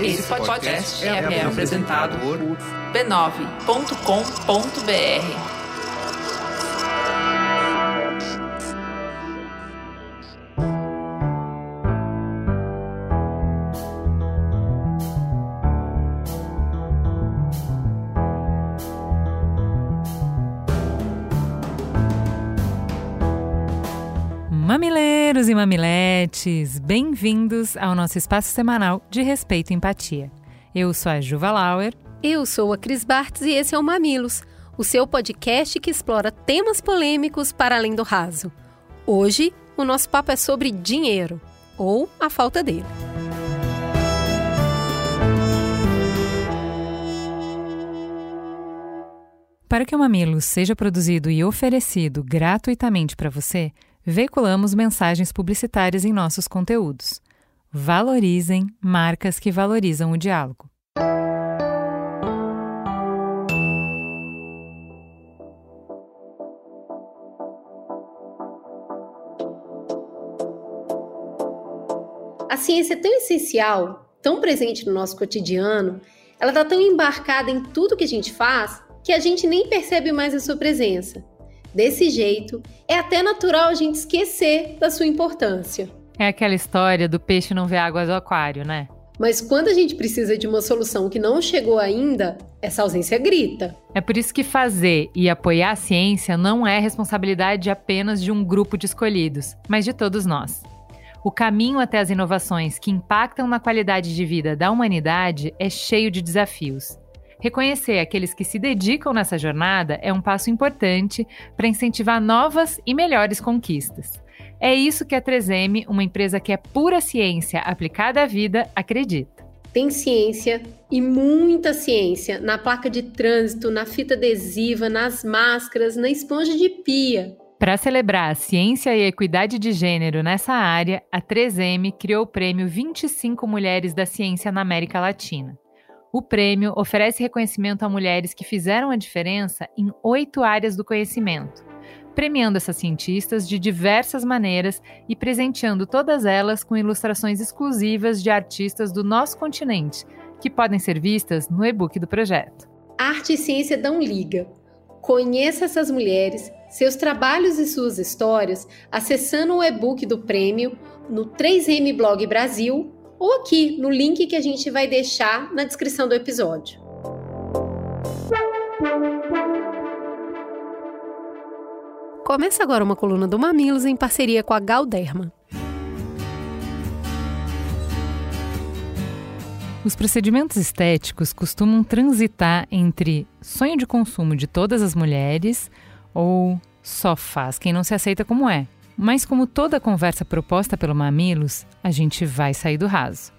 Esse podcast é, é apresentado por b9.com.br. Mamileiros e mamiletes, bem-vindos ao nosso espaço semanal de respeito e empatia. Eu sou a Juva Lauer. Eu sou a Cris Bartz e esse é o Mamilos, o seu podcast que explora temas polêmicos para além do raso. Hoje, o nosso papo é sobre dinheiro, ou a falta dele. Para que o Mamilos seja produzido e oferecido gratuitamente para você, veiculamos mensagens publicitárias em nossos conteúdos. Valorizem marcas que valorizam o diálogo. A ciência é tão essencial, tão presente no nosso cotidiano, ela está tão embarcada em tudo que a gente faz que a gente nem percebe mais a sua presença. Desse jeito, é até natural a gente esquecer da sua importância. É aquela história do peixe não ver água do aquário, né? Mas quando a gente precisa de uma solução que não chegou ainda, essa ausência grita. É por isso que fazer e apoiar a ciência não é responsabilidade apenas de um grupo de escolhidos, mas de todos nós. O caminho até as inovações que impactam na qualidade de vida da humanidade é cheio de desafios. Reconhecer aqueles que se dedicam nessa jornada é um passo importante para incentivar novas e melhores conquistas. É isso que a 3M, uma empresa que é pura ciência aplicada à vida, acredita. Tem ciência e muita ciência na placa de trânsito, na fita adesiva, nas máscaras, na esponja de pia. Para celebrar a ciência e a equidade de gênero nessa área, a 3M criou o prêmio 25 Mulheres da Ciência na América Latina. O prêmio oferece reconhecimento a mulheres que fizeram a diferença em oito áreas do conhecimento, premiando essas cientistas de diversas maneiras e presenteando todas elas com ilustrações exclusivas de artistas do nosso continente, que podem ser vistas no e-book do projeto. Arte e ciência dão liga. Conheça essas mulheres, seus trabalhos e suas histórias acessando o e-book do prêmio no 3M Blog Brasil ou aqui no link que a gente vai deixar na descrição do episódio. Começa agora uma coluna do Mamilos em parceria com a Galderma. Os procedimentos estéticos costumam transitar entre sonho de consumo de todas as mulheres ou só faz quem não se aceita como é. Mas, como toda conversa proposta pelo Mamilos, a gente vai sair do raso.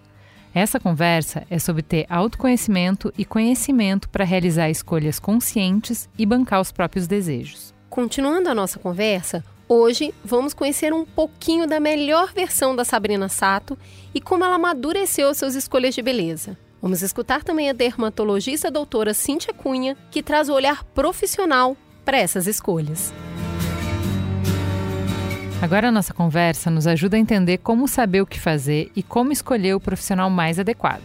Essa conversa é sobre ter autoconhecimento e conhecimento para realizar escolhas conscientes e bancar os próprios desejos. Continuando a nossa conversa, hoje vamos conhecer um pouquinho da melhor versão da Sabrina Sato e como ela amadureceu suas escolhas de beleza. Vamos escutar também a dermatologista doutora Cíntia Cunha, que traz o olhar profissional para essas escolhas. Agora a nossa conversa nos ajuda a entender como saber o que fazer e como escolher o profissional mais adequado.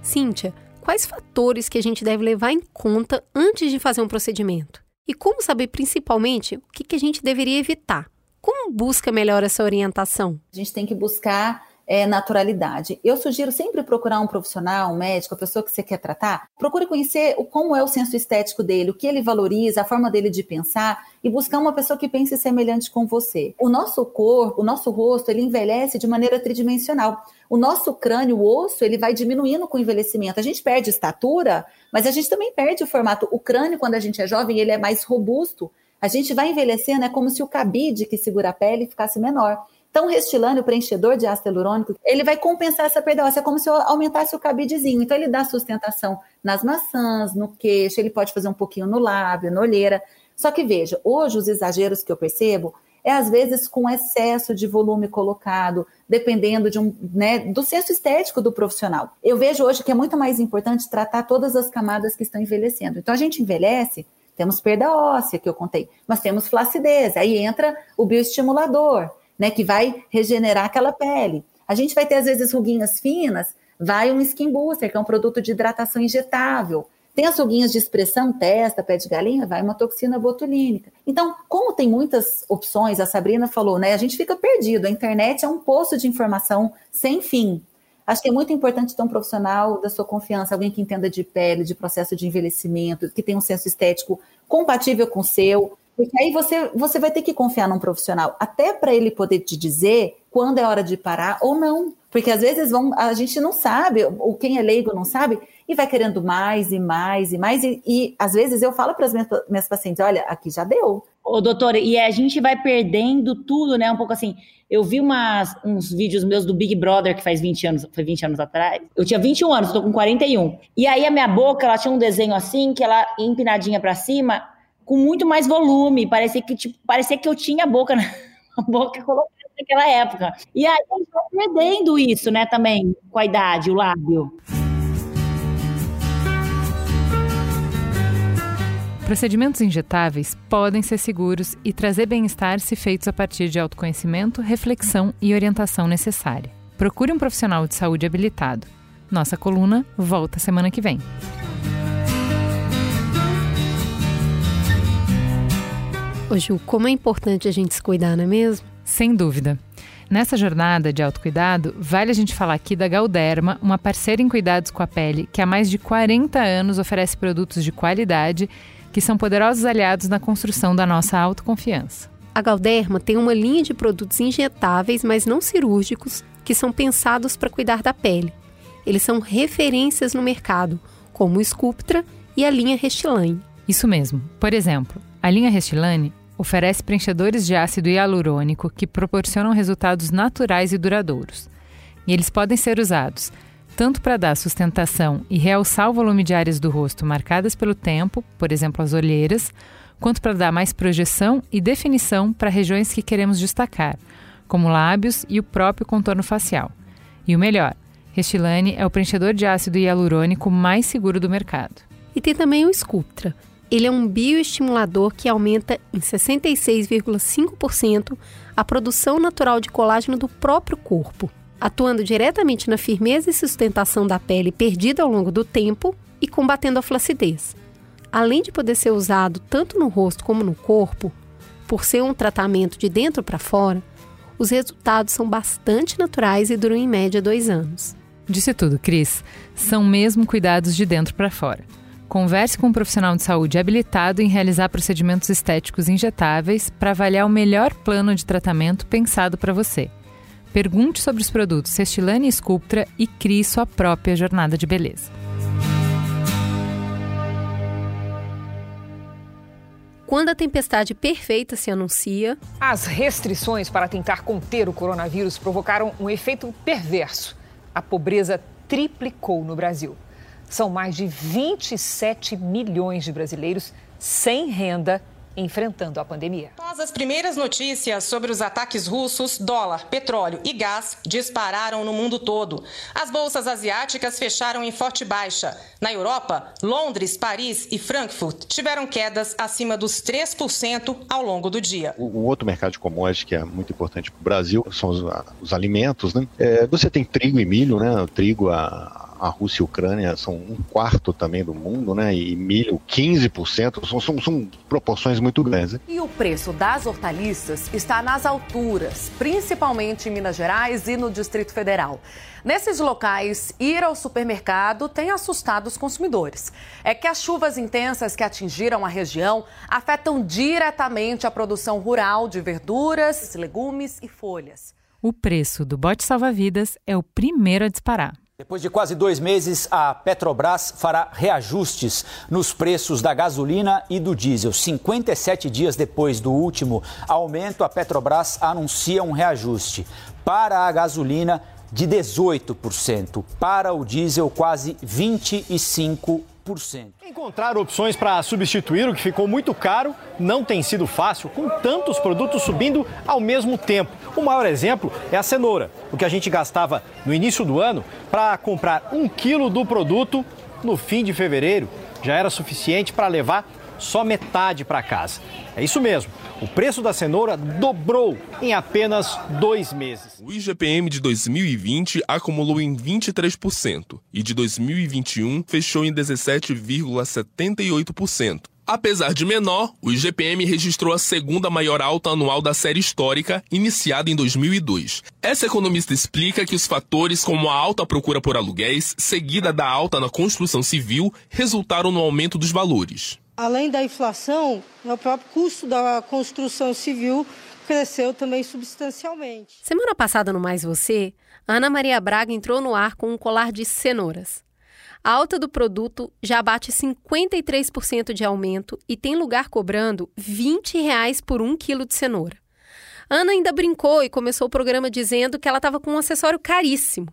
Cíntia, quais fatores que a gente deve levar em conta antes de fazer um procedimento? E como saber principalmente o que, que a gente deveria evitar? Como busca melhor essa orientação? A gente tem que buscar é, naturalidade. Eu sugiro sempre procurar um profissional, um médico, a pessoa que você quer tratar. Procure conhecer o, como é o senso estético dele, o que ele valoriza, a forma dele de pensar e buscar uma pessoa que pense semelhante com você. O nosso corpo, o nosso rosto, ele envelhece de maneira tridimensional. O nosso crânio, o osso, ele vai diminuindo com o envelhecimento. A gente perde estatura, mas a gente também perde o formato. O crânio, quando a gente é jovem, ele é mais robusto. A gente vai envelhecendo, é como se o cabide que segura a pele ficasse menor. Então, o o preenchedor de ácido hialurônico, ele vai compensar essa perda óssea, como se eu aumentasse o cabidezinho. Então, ele dá sustentação nas maçãs, no queixo, ele pode fazer um pouquinho no lábio, na olheira. Só que veja, hoje os exageros que eu percebo é às vezes com excesso de volume colocado, dependendo de um, né, do senso estético do profissional. Eu vejo hoje que é muito mais importante tratar todas as camadas que estão envelhecendo. Então a gente envelhece, temos perda óssea que eu contei, mas temos flacidez, aí entra o bioestimulador, né, que vai regenerar aquela pele. A gente vai ter, às vezes, ruguinhas finas, vai um skin booster, que é um produto de hidratação injetável. Tem as ruguinhas de expressão, testa, pé de galinha, vai uma toxina botulínica. Então, como tem muitas opções, a Sabrina falou, né? A gente fica perdido. A internet é um poço de informação sem fim. Acho que é muito importante ter um profissional da sua confiança, alguém que entenda de pele, de processo de envelhecimento, que tenha um senso estético compatível com o seu. Porque aí você, você vai ter que confiar num profissional, até para ele poder te dizer quando é hora de parar ou não. Porque às vezes vão, a gente não sabe, ou quem é leigo não sabe, e vai querendo mais e mais e mais. E, e às vezes eu falo para as minhas, minhas pacientes: olha, aqui já deu. Ô, doutora, e a gente vai perdendo tudo, né? Um pouco assim. Eu vi umas, uns vídeos meus do Big Brother, que faz 20 anos, foi 20 anos atrás. Eu tinha 21 anos, tô com 41. E aí a minha boca, ela tinha um desenho assim, que ela empinadinha para cima, com muito mais volume. Parecia que, tipo, parecia que eu tinha a boca a boca colocada naquela época. E aí gente vai perdendo isso, né, também, com a idade, o lábio. Procedimentos injetáveis podem ser seguros e trazer bem-estar se feitos a partir de autoconhecimento, reflexão e orientação necessária. Procure um profissional de saúde habilitado. Nossa coluna volta semana que vem. Ô Ju, como é importante a gente se cuidar, não é mesmo? Sem dúvida. Nessa jornada de autocuidado, vale a gente falar aqui da Galderma, uma parceira em cuidados com a pele que há mais de 40 anos oferece produtos de qualidade que são poderosos aliados na construção da nossa autoconfiança. A Galderma tem uma linha de produtos injetáveis, mas não cirúrgicos, que são pensados para cuidar da pele. Eles são referências no mercado, como o Sculptra e a linha Restylane. Isso mesmo. Por exemplo, a linha Restylane oferece preenchedores de ácido hialurônico que proporcionam resultados naturais e duradouros. E eles podem ser usados tanto para dar sustentação e realçar o volume de áreas do rosto marcadas pelo tempo, por exemplo, as olheiras, quanto para dar mais projeção e definição para regiões que queremos destacar, como lábios e o próprio contorno facial. E o melhor, Restylane é o preenchedor de ácido hialurônico mais seguro do mercado. E tem também o Sculptra. Ele é um bioestimulador que aumenta em 66,5% a produção natural de colágeno do próprio corpo atuando diretamente na firmeza e sustentação da pele perdida ao longo do tempo e combatendo a flacidez. Além de poder ser usado tanto no rosto como no corpo, por ser um tratamento de dentro para fora, os resultados são bastante naturais e duram em média dois anos. Disse tudo, Cris. São mesmo cuidados de dentro para fora. Converse com um profissional de saúde habilitado em realizar procedimentos estéticos injetáveis para avaliar o melhor plano de tratamento pensado para você. Pergunte sobre os produtos Cestilane e Sculptra e crie sua própria jornada de beleza. Quando a tempestade perfeita se anuncia. As restrições para tentar conter o coronavírus provocaram um efeito perverso. A pobreza triplicou no Brasil. São mais de 27 milhões de brasileiros sem renda enfrentando a pandemia. Após as primeiras notícias sobre os ataques russos, dólar, petróleo e gás dispararam no mundo todo. As bolsas asiáticas fecharam em forte baixa. Na Europa, Londres, Paris e Frankfurt tiveram quedas acima dos 3% ao longo do dia. Um outro mercado de commodities que é muito importante para o Brasil são os, os alimentos. Né? É, você tem trigo e milho, né? O trigo, a a Rússia e a Ucrânia são um quarto também do mundo, né? E milho 15%, são, são, são proporções muito grandes. E o preço das hortaliças está nas alturas, principalmente em Minas Gerais e no Distrito Federal. Nesses locais, ir ao supermercado tem assustado os consumidores. É que as chuvas intensas que atingiram a região afetam diretamente a produção rural de verduras, legumes e folhas. O preço do bote salva-vidas é o primeiro a disparar. Depois de quase dois meses, a Petrobras fará reajustes nos preços da gasolina e do diesel. 57 dias depois do último aumento, a Petrobras anuncia um reajuste. Para a gasolina, de 18%. Para o diesel, quase 25%. Encontrar opções para substituir o que ficou muito caro não tem sido fácil, com tantos produtos subindo ao mesmo tempo. O maior exemplo é a cenoura. O que a gente gastava no início do ano para comprar um quilo do produto no fim de fevereiro já era suficiente para levar só metade para casa. É isso mesmo, o preço da cenoura dobrou em apenas dois meses. O IGPM de 2020 acumulou em 23% e de 2021 fechou em 17,78%. Apesar de menor, o IGPM registrou a segunda maior alta anual da série histórica, iniciada em 2002. Essa economista explica que os fatores como a alta procura por aluguéis, seguida da alta na construção civil, resultaram no aumento dos valores. Além da inflação, o próprio custo da construção civil cresceu também substancialmente. Semana passada no Mais Você, Ana Maria Braga entrou no ar com um colar de cenouras. A alta do produto já bate 53% de aumento e tem lugar cobrando 20 reais por um quilo de cenoura. Ana ainda brincou e começou o programa dizendo que ela estava com um acessório caríssimo.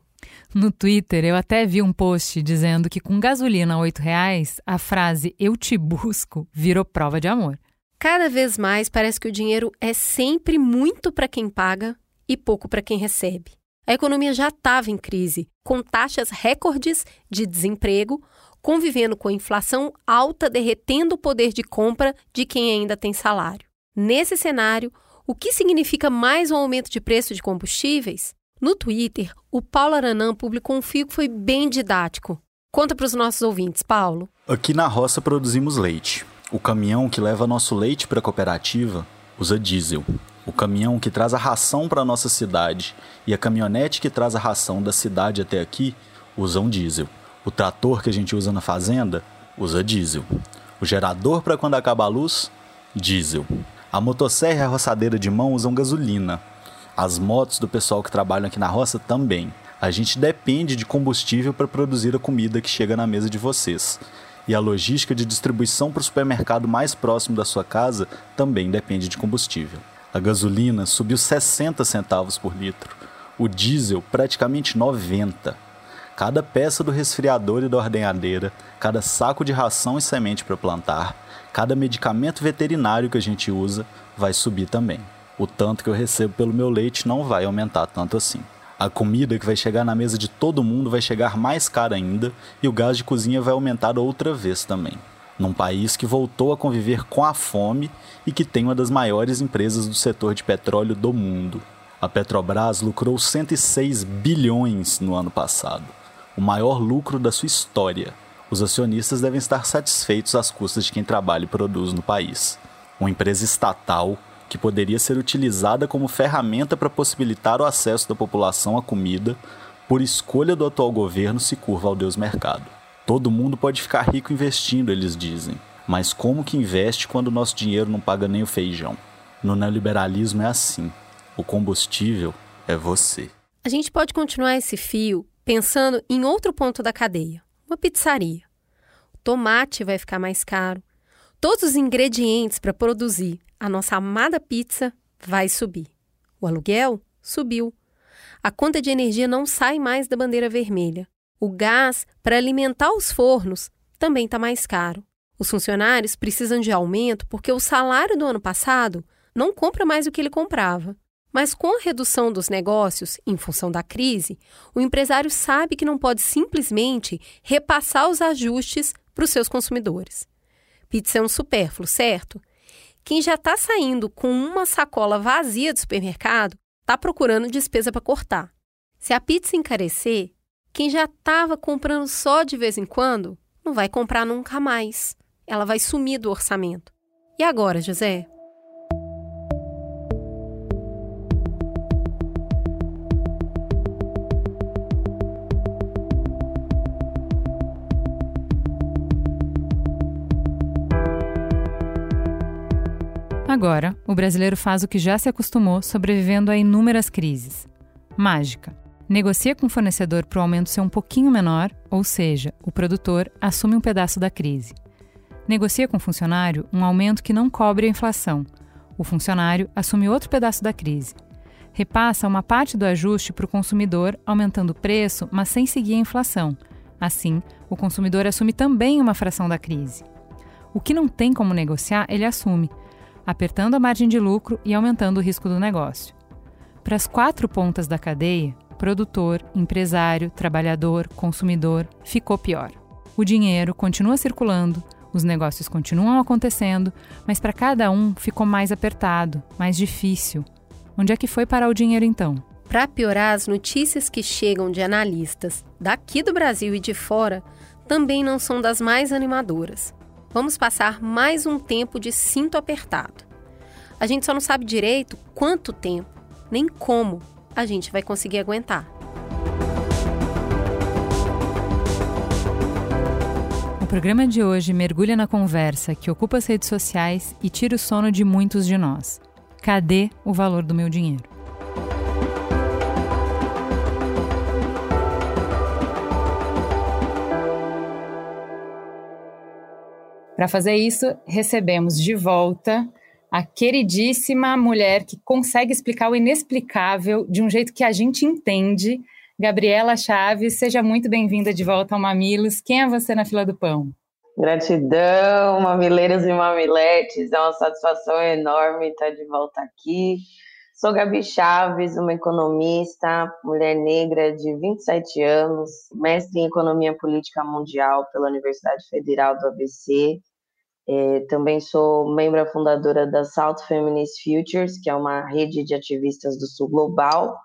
No Twitter, eu até vi um post dizendo que com gasolina a R$ reais, a frase eu te busco virou prova de amor. Cada vez mais parece que o dinheiro é sempre muito para quem paga e pouco para quem recebe. A economia já estava em crise, com taxas recordes de desemprego, convivendo com a inflação alta derretendo o poder de compra de quem ainda tem salário. Nesse cenário, o que significa mais um aumento de preço de combustíveis? No Twitter, o Paulo Aranã publicou um fio que foi bem didático. Conta para os nossos ouvintes, Paulo. Aqui na roça produzimos leite. O caminhão que leva nosso leite para a cooperativa usa diesel. O caminhão que traz a ração para nossa cidade e a caminhonete que traz a ração da cidade até aqui usam diesel. O trator que a gente usa na fazenda usa diesel. O gerador para quando acaba a luz, diesel. A motosserra e a roçadeira de mão usam gasolina. As motos do pessoal que trabalha aqui na roça também. A gente depende de combustível para produzir a comida que chega na mesa de vocês. E a logística de distribuição para o supermercado mais próximo da sua casa também depende de combustível. A gasolina subiu 60 centavos por litro, o diesel praticamente 90. Cada peça do resfriador e da ordenhadeira, cada saco de ração e semente para plantar, cada medicamento veterinário que a gente usa vai subir também. O tanto que eu recebo pelo meu leite não vai aumentar tanto assim. A comida que vai chegar na mesa de todo mundo vai chegar mais cara ainda e o gás de cozinha vai aumentar outra vez também num país que voltou a conviver com a fome e que tem uma das maiores empresas do setor de petróleo do mundo. A Petrobras lucrou 106 bilhões no ano passado, o maior lucro da sua história. Os acionistas devem estar satisfeitos às custas de quem trabalha e produz no país. Uma empresa estatal que poderia ser utilizada como ferramenta para possibilitar o acesso da população à comida, por escolha do atual governo, se curva ao Deus mercado. Todo mundo pode ficar rico investindo, eles dizem. Mas como que investe quando o nosso dinheiro não paga nem o feijão? No neoliberalismo é assim. O combustível é você. A gente pode continuar esse fio pensando em outro ponto da cadeia, uma pizzaria. O tomate vai ficar mais caro. Todos os ingredientes para produzir a nossa amada pizza vai subir. O aluguel subiu. A conta de energia não sai mais da bandeira vermelha. O gás para alimentar os fornos também está mais caro. Os funcionários precisam de aumento porque o salário do ano passado não compra mais o que ele comprava. Mas com a redução dos negócios em função da crise, o empresário sabe que não pode simplesmente repassar os ajustes para os seus consumidores. Pizza é um supérfluo, certo? Quem já está saindo com uma sacola vazia do supermercado está procurando despesa para cortar. Se a pizza encarecer, quem já estava comprando só de vez em quando, não vai comprar nunca mais. Ela vai sumir do orçamento. E agora, José? Agora, o brasileiro faz o que já se acostumou sobrevivendo a inúmeras crises: mágica. Negocia com o fornecedor para o aumento ser um pouquinho menor, ou seja, o produtor assume um pedaço da crise. Negocia com o funcionário um aumento que não cobre a inflação. O funcionário assume outro pedaço da crise. Repassa uma parte do ajuste para o consumidor, aumentando o preço, mas sem seguir a inflação. Assim, o consumidor assume também uma fração da crise. O que não tem como negociar, ele assume, apertando a margem de lucro e aumentando o risco do negócio. Para as quatro pontas da cadeia, produtor, empresário, trabalhador, consumidor, ficou pior. O dinheiro continua circulando, Os negócios continuam acontecendo, mas para cada um ficou mais apertado, mais difícil. Onde é que foi parar o dinheiro então? Para piorar, as notícias que chegam de analistas daqui do Brasil e de fora também não são das mais animadoras. Vamos passar mais um tempo de cinto apertado. A gente só não sabe direito quanto tempo, nem como a gente vai conseguir aguentar. O programa de hoje mergulha na conversa que ocupa as redes sociais e tira o sono de muitos de nós. Cadê o valor do meu dinheiro? Para fazer isso, recebemos de volta a queridíssima mulher que consegue explicar o inexplicável de um jeito que a gente entende Gabriela Chaves, seja muito bem-vinda de volta ao Mamilos. Quem é você na fila do pão? Gratidão, mamileiros e mamiletes. É uma satisfação enorme estar de volta aqui. Sou Gabi Chaves, uma economista, mulher negra de 27 anos, mestre em Economia Política Mundial pela Universidade Federal do ABC. É, também sou membro fundadora da South Feminist Futures, que é uma rede de ativistas do Sul Global,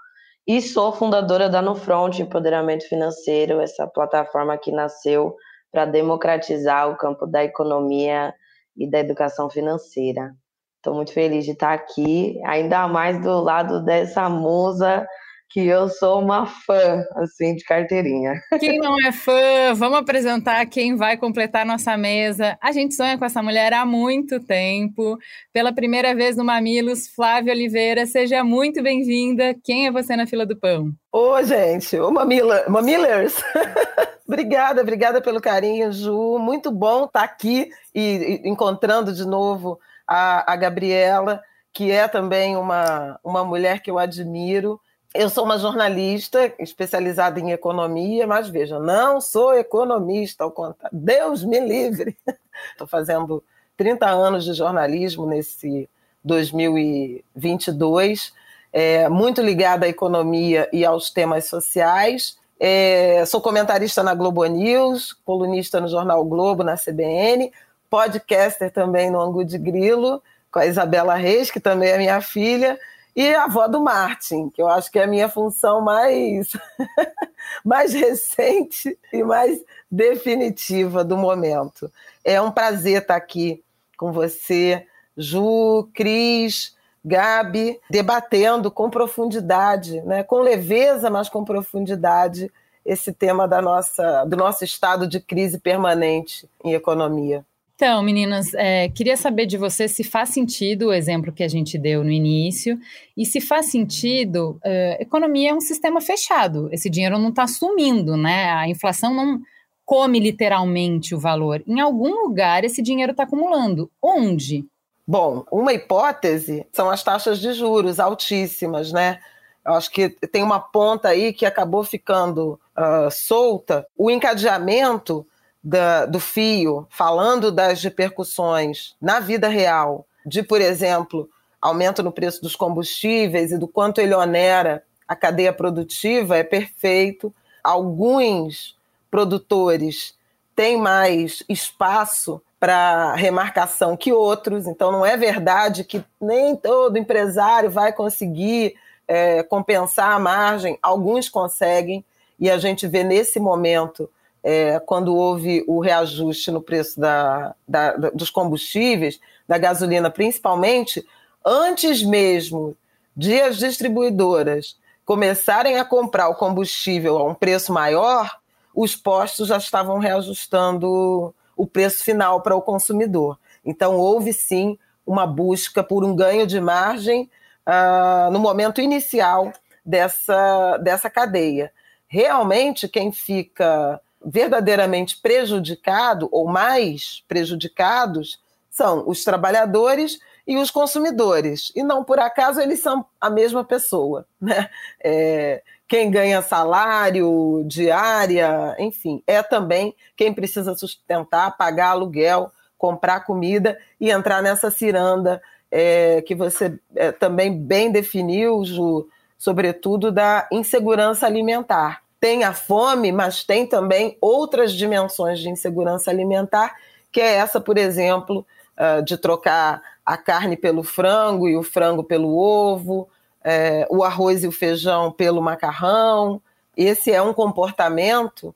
e sou fundadora da No Front Empoderamento Financeiro, essa plataforma que nasceu para democratizar o campo da economia e da educação financeira. Estou muito feliz de estar aqui, ainda mais do lado dessa musa que eu sou uma fã, assim, de carteirinha. Quem não é fã, vamos apresentar quem vai completar nossa mesa. A gente sonha com essa mulher há muito tempo. Pela primeira vez no Mamilos, Flávia Oliveira, seja muito bem-vinda. Quem é você na fila do pão? Ô, gente, ô Mamila, Mamilers. obrigada, obrigada pelo carinho, Ju. Muito bom estar aqui e, e encontrando de novo a, a Gabriela, que é também uma, uma mulher que eu admiro eu sou uma jornalista especializada em economia, mas veja, não sou economista, ao contrário. Deus me livre. Estou fazendo 30 anos de jornalismo nesse 2022, é, muito ligada à economia e aos temas sociais. É, sou comentarista na Globo News, colunista no Jornal Globo, na CBN, podcaster também no Angu de Grilo, com a Isabela Reis, que também é minha filha e a avó do Martin, que eu acho que é a minha função mais, mais recente e mais definitiva do momento. É um prazer estar aqui com você, Ju, Cris, Gabi, debatendo com profundidade, né? com leveza, mas com profundidade, esse tema da nossa, do nosso estado de crise permanente em economia. Então, meninas, é, queria saber de você se faz sentido o exemplo que a gente deu no início e se faz sentido. É, economia é um sistema fechado, esse dinheiro não está sumindo, né? A inflação não come literalmente o valor. Em algum lugar esse dinheiro está acumulando. Onde? Bom, uma hipótese são as taxas de juros altíssimas, né? Eu acho que tem uma ponta aí que acabou ficando uh, solta. O encadeamento da, do fio, falando das repercussões na vida real, de, por exemplo, aumento no preço dos combustíveis e do quanto ele onera a cadeia produtiva, é perfeito. Alguns produtores têm mais espaço para remarcação que outros, então não é verdade que nem todo empresário vai conseguir é, compensar a margem, alguns conseguem, e a gente vê nesse momento é, quando houve o reajuste no preço da, da, dos combustíveis, da gasolina principalmente, antes mesmo de as distribuidoras começarem a comprar o combustível a um preço maior, os postos já estavam reajustando o preço final para o consumidor. Então, houve sim uma busca por um ganho de margem uh, no momento inicial dessa, dessa cadeia. Realmente, quem fica verdadeiramente prejudicado ou mais prejudicados são os trabalhadores e os consumidores. E não por acaso eles são a mesma pessoa. Né? É, quem ganha salário, diária, enfim, é também quem precisa sustentar, pagar aluguel, comprar comida e entrar nessa ciranda é, que você é, também bem definiu, Ju, sobretudo da insegurança alimentar tem a fome, mas tem também outras dimensões de insegurança alimentar que é essa, por exemplo, uh, de trocar a carne pelo frango e o frango pelo ovo, é, o arroz e o feijão pelo macarrão. Esse é um comportamento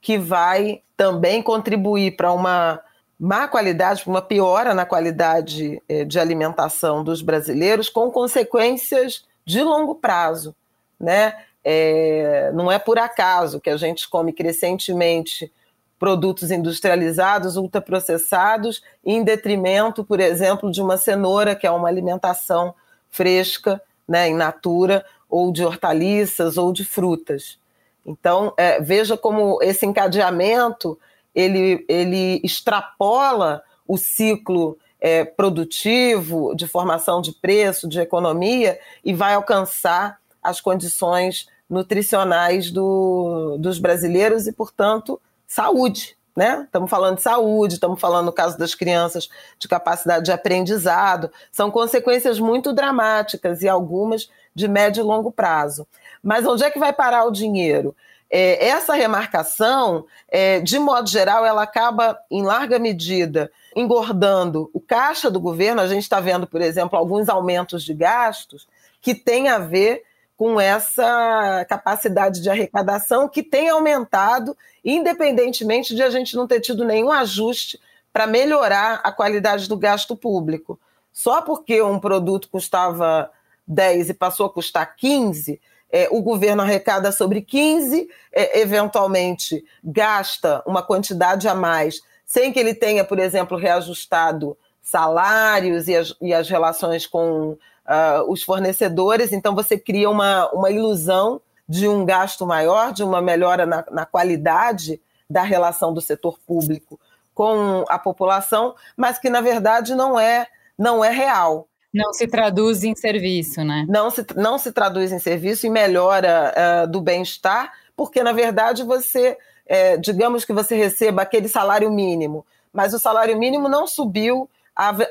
que vai também contribuir para uma má qualidade, para uma piora na qualidade é, de alimentação dos brasileiros, com consequências de longo prazo. Né? É, não é por acaso que a gente come crescentemente produtos industrializados, ultraprocessados, em detrimento, por exemplo, de uma cenoura, que é uma alimentação fresca, né, in natura, ou de hortaliças ou de frutas. Então, é, veja como esse encadeamento ele, ele extrapola o ciclo é, produtivo, de formação de preço, de economia, e vai alcançar as condições nutricionais do, dos brasileiros e, portanto, saúde. Né? Estamos falando de saúde, estamos falando, no caso das crianças, de capacidade de aprendizado. São consequências muito dramáticas e algumas de médio e longo prazo. Mas onde é que vai parar o dinheiro? É, essa remarcação, é, de modo geral, ela acaba, em larga medida, engordando o caixa do governo. A gente está vendo, por exemplo, alguns aumentos de gastos que têm a ver com essa capacidade de arrecadação que tem aumentado, independentemente de a gente não ter tido nenhum ajuste para melhorar a qualidade do gasto público. Só porque um produto custava 10 e passou a custar 15, é, o governo arrecada sobre 15, é, eventualmente gasta uma quantidade a mais, sem que ele tenha, por exemplo, reajustado salários e as, e as relações com uh, os fornecedores, então você cria uma, uma ilusão de um gasto maior, de uma melhora na, na qualidade da relação do setor público com a população, mas que na verdade não é não é real. Não se traduz em serviço, né? Não se, não se traduz em serviço e melhora uh, do bem-estar, porque na verdade você, é, digamos que você receba aquele salário mínimo, mas o salário mínimo não subiu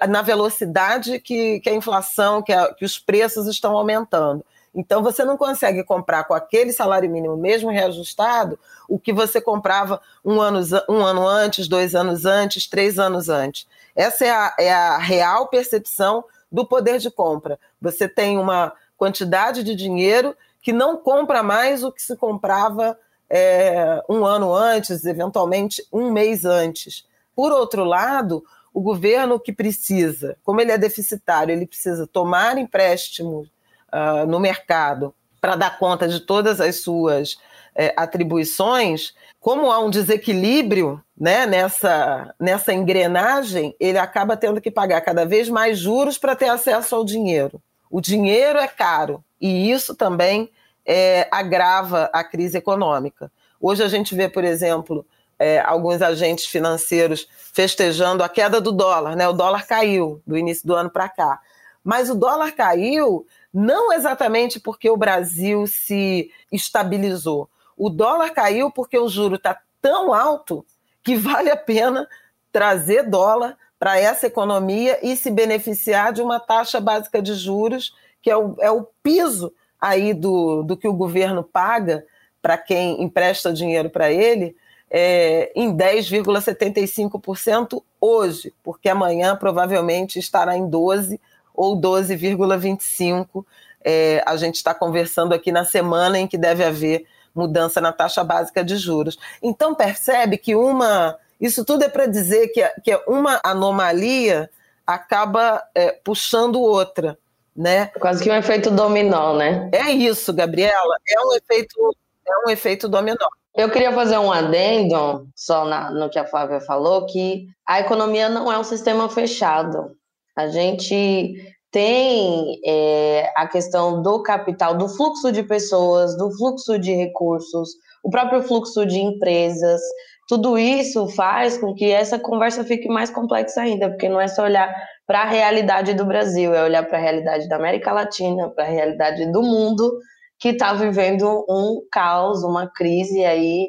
na velocidade que, que a inflação, que, a, que os preços estão aumentando. Então você não consegue comprar com aquele salário mínimo, mesmo reajustado, o que você comprava um ano, um ano antes, dois anos antes, três anos antes. Essa é a, é a real percepção do poder de compra. Você tem uma quantidade de dinheiro que não compra mais o que se comprava é, um ano antes, eventualmente um mês antes. Por outro lado, o governo que precisa, como ele é deficitário, ele precisa tomar empréstimos uh, no mercado para dar conta de todas as suas é, atribuições, como há um desequilíbrio né, nessa, nessa engrenagem, ele acaba tendo que pagar cada vez mais juros para ter acesso ao dinheiro. O dinheiro é caro e isso também é, agrava a crise econômica. Hoje a gente vê, por exemplo, é, alguns agentes financeiros festejando a queda do dólar, né? O dólar caiu do início do ano para cá. Mas o dólar caiu não exatamente porque o Brasil se estabilizou. O dólar caiu porque o juro está tão alto que vale a pena trazer dólar para essa economia e se beneficiar de uma taxa básica de juros, que é o, é o piso aí do, do que o governo paga para quem empresta dinheiro para ele, é, em 10,75% hoje, porque amanhã provavelmente estará em 12% ou 12,25%. É, a gente está conversando aqui na semana em que deve haver mudança na taxa básica de juros. Então, percebe que uma. Isso tudo é para dizer que, que uma anomalia acaba é, puxando outra. Né? Quase que um efeito dominó, né? É isso, Gabriela. É um efeito, é um efeito dominó. Eu queria fazer um adendo, só na, no que a Flávia falou, que a economia não é um sistema fechado. A gente tem é, a questão do capital, do fluxo de pessoas, do fluxo de recursos, o próprio fluxo de empresas. Tudo isso faz com que essa conversa fique mais complexa ainda, porque não é só olhar para a realidade do Brasil, é olhar para a realidade da América Latina, para a realidade do mundo que está vivendo um caos, uma crise aí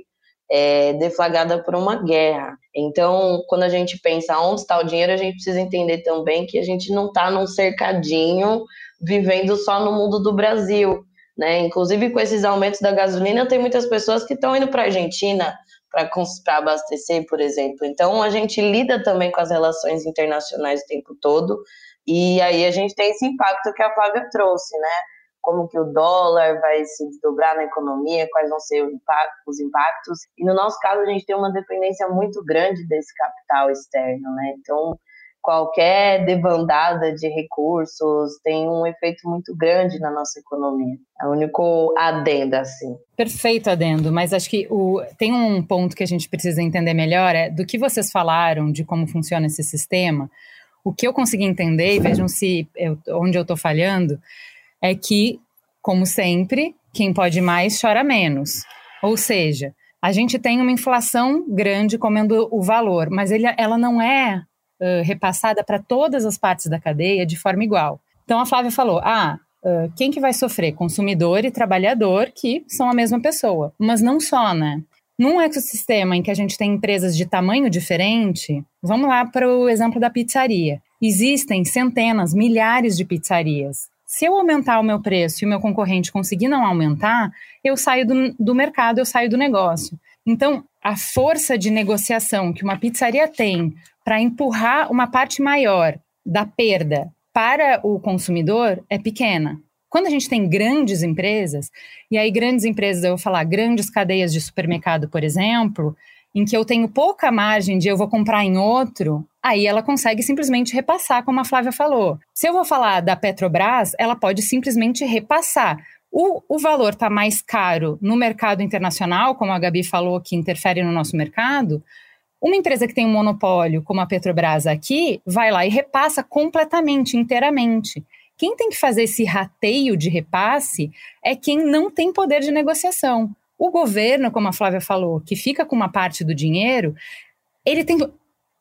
é, deflagrada por uma guerra. Então, quando a gente pensa onde está o dinheiro, a gente precisa entender também que a gente não está num cercadinho vivendo só no mundo do Brasil. Né? Inclusive, com esses aumentos da gasolina, tem muitas pessoas que estão indo para a Argentina, para abastecer, por exemplo. Então, a gente lida também com as relações internacionais o tempo todo, e aí a gente tem esse impacto que a Flávia trouxe, né? Como que o dólar vai se desdobrar na economia, quais vão ser os impactos. E no nosso caso, a gente tem uma dependência muito grande desse capital externo, né? Então, qualquer debandada de recursos tem um efeito muito grande na nossa economia. É o único adendo, assim. Perfeito, adendo. Mas acho que o, tem um ponto que a gente precisa entender melhor, é do que vocês falaram de como funciona esse sistema. O que eu consegui entender, e vejam se eu, onde eu estou falhando, é que, como sempre, quem pode mais chora menos. Ou seja, a gente tem uma inflação grande comendo o valor, mas ele, ela não é uh, repassada para todas as partes da cadeia de forma igual. Então a Flávia falou: ah, uh, quem que vai sofrer? Consumidor e trabalhador, que são a mesma pessoa. Mas não só, né? Num ecossistema em que a gente tem empresas de tamanho diferente, vamos lá para o exemplo da pizzaria. Existem centenas, milhares de pizzarias. Se eu aumentar o meu preço e o meu concorrente conseguir não aumentar, eu saio do, do mercado, eu saio do negócio. Então, a força de negociação que uma pizzaria tem para empurrar uma parte maior da perda para o consumidor é pequena. Quando a gente tem grandes empresas, e aí grandes empresas, eu vou falar grandes cadeias de supermercado, por exemplo, em que eu tenho pouca margem de eu vou comprar em outro, aí ela consegue simplesmente repassar, como a Flávia falou. Se eu vou falar da Petrobras, ela pode simplesmente repassar. O, o valor está mais caro no mercado internacional, como a Gabi falou, que interfere no nosso mercado, uma empresa que tem um monopólio, como a Petrobras aqui, vai lá e repassa completamente, inteiramente. Quem tem que fazer esse rateio de repasse é quem não tem poder de negociação. O governo, como a Flávia falou, que fica com uma parte do dinheiro, ele tem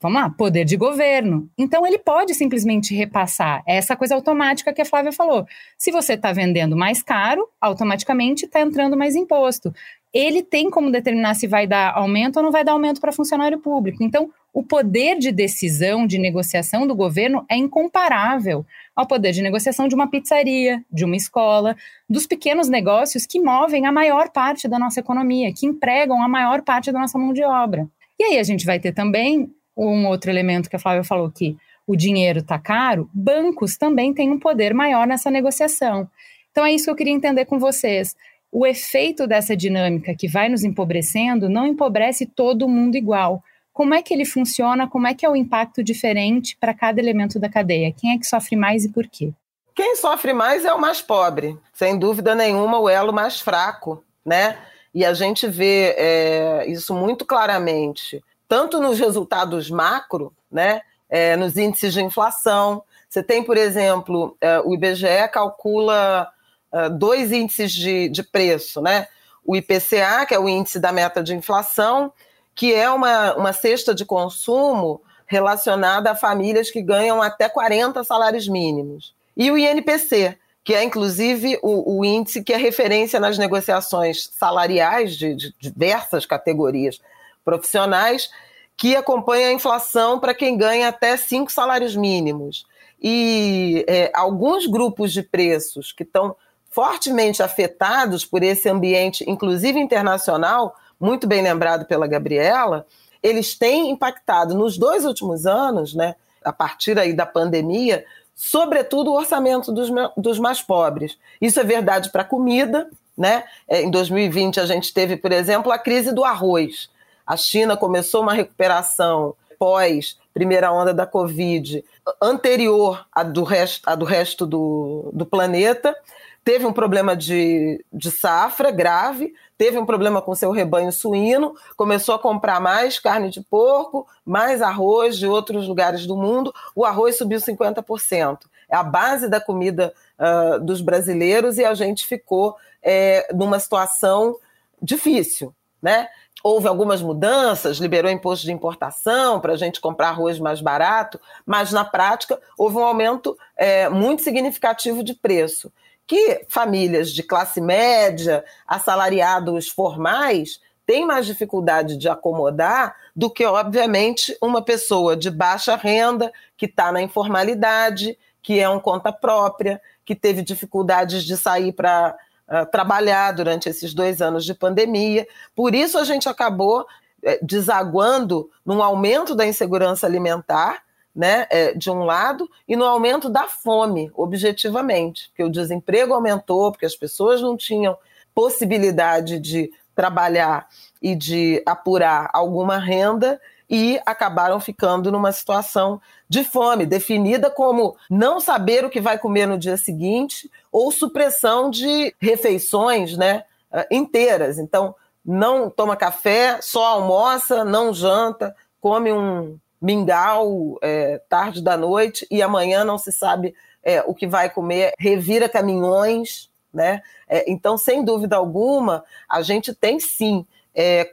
vamos lá, poder de governo. Então ele pode simplesmente repassar. Essa coisa automática que a Flávia falou. Se você está vendendo mais caro, automaticamente está entrando mais imposto. Ele tem como determinar se vai dar aumento ou não vai dar aumento para funcionário público. Então, o poder de decisão, de negociação do governo é incomparável ao poder de negociação de uma pizzaria, de uma escola, dos pequenos negócios que movem a maior parte da nossa economia, que empregam a maior parte da nossa mão de obra. E aí a gente vai ter também um outro elemento que a Flávia falou que o dinheiro está caro, bancos também têm um poder maior nessa negociação. Então é isso que eu queria entender com vocês. O efeito dessa dinâmica que vai nos empobrecendo não empobrece todo mundo igual. Como é que ele funciona? Como é que é o impacto diferente para cada elemento da cadeia? Quem é que sofre mais e por quê? Quem sofre mais é o mais pobre, sem dúvida nenhuma, o elo mais fraco, né? E a gente vê é, isso muito claramente tanto nos resultados macro, né, é, nos índices de inflação. Você tem, por exemplo, é, o IBGE calcula é, dois índices de, de preço, né? O IPCA, que é o índice da meta de inflação, que é uma, uma cesta de consumo relacionada a famílias que ganham até 40 salários mínimos. E o INPC, que é inclusive o, o índice que é referência nas negociações salariais de, de diversas categorias profissionais que acompanha a inflação para quem ganha até cinco salários mínimos. E é, alguns grupos de preços que estão fortemente afetados por esse ambiente, inclusive internacional, muito bem lembrado pela Gabriela, eles têm impactado nos dois últimos anos, né, a partir aí da pandemia, sobretudo o orçamento dos, dos mais pobres. Isso é verdade para a comida, né? É, em 2020 a gente teve, por exemplo, a crise do arroz. A China começou uma recuperação pós primeira onda da Covid, anterior à do resto, à do, resto do, do planeta. Teve um problema de, de safra grave, teve um problema com seu rebanho suíno, começou a comprar mais carne de porco, mais arroz de outros lugares do mundo. O arroz subiu 50%. É a base da comida uh, dos brasileiros e a gente ficou é, numa situação difícil, né? Houve algumas mudanças, liberou imposto de importação para a gente comprar arroz mais barato, mas na prática houve um aumento é, muito significativo de preço, que famílias de classe média, assalariados formais, têm mais dificuldade de acomodar do que, obviamente, uma pessoa de baixa renda, que está na informalidade, que é um conta própria, que teve dificuldades de sair para uh, trabalhar durante esses dois anos de pandemia. Por isso a gente acabou é, desaguando num aumento da insegurança alimentar, né, é, de um lado, e no aumento da fome, objetivamente, porque o desemprego aumentou, porque as pessoas não tinham possibilidade de trabalhar e de apurar alguma renda e acabaram ficando numa situação de fome, definida como não saber o que vai comer no dia seguinte ou supressão de refeições né, eh, inteiras. Então, não toma café, só almoça, não janta, come um mingau é, tarde da noite e amanhã não se sabe é, o que vai comer, revira caminhões, né? É, então, sem dúvida alguma, a gente tem sim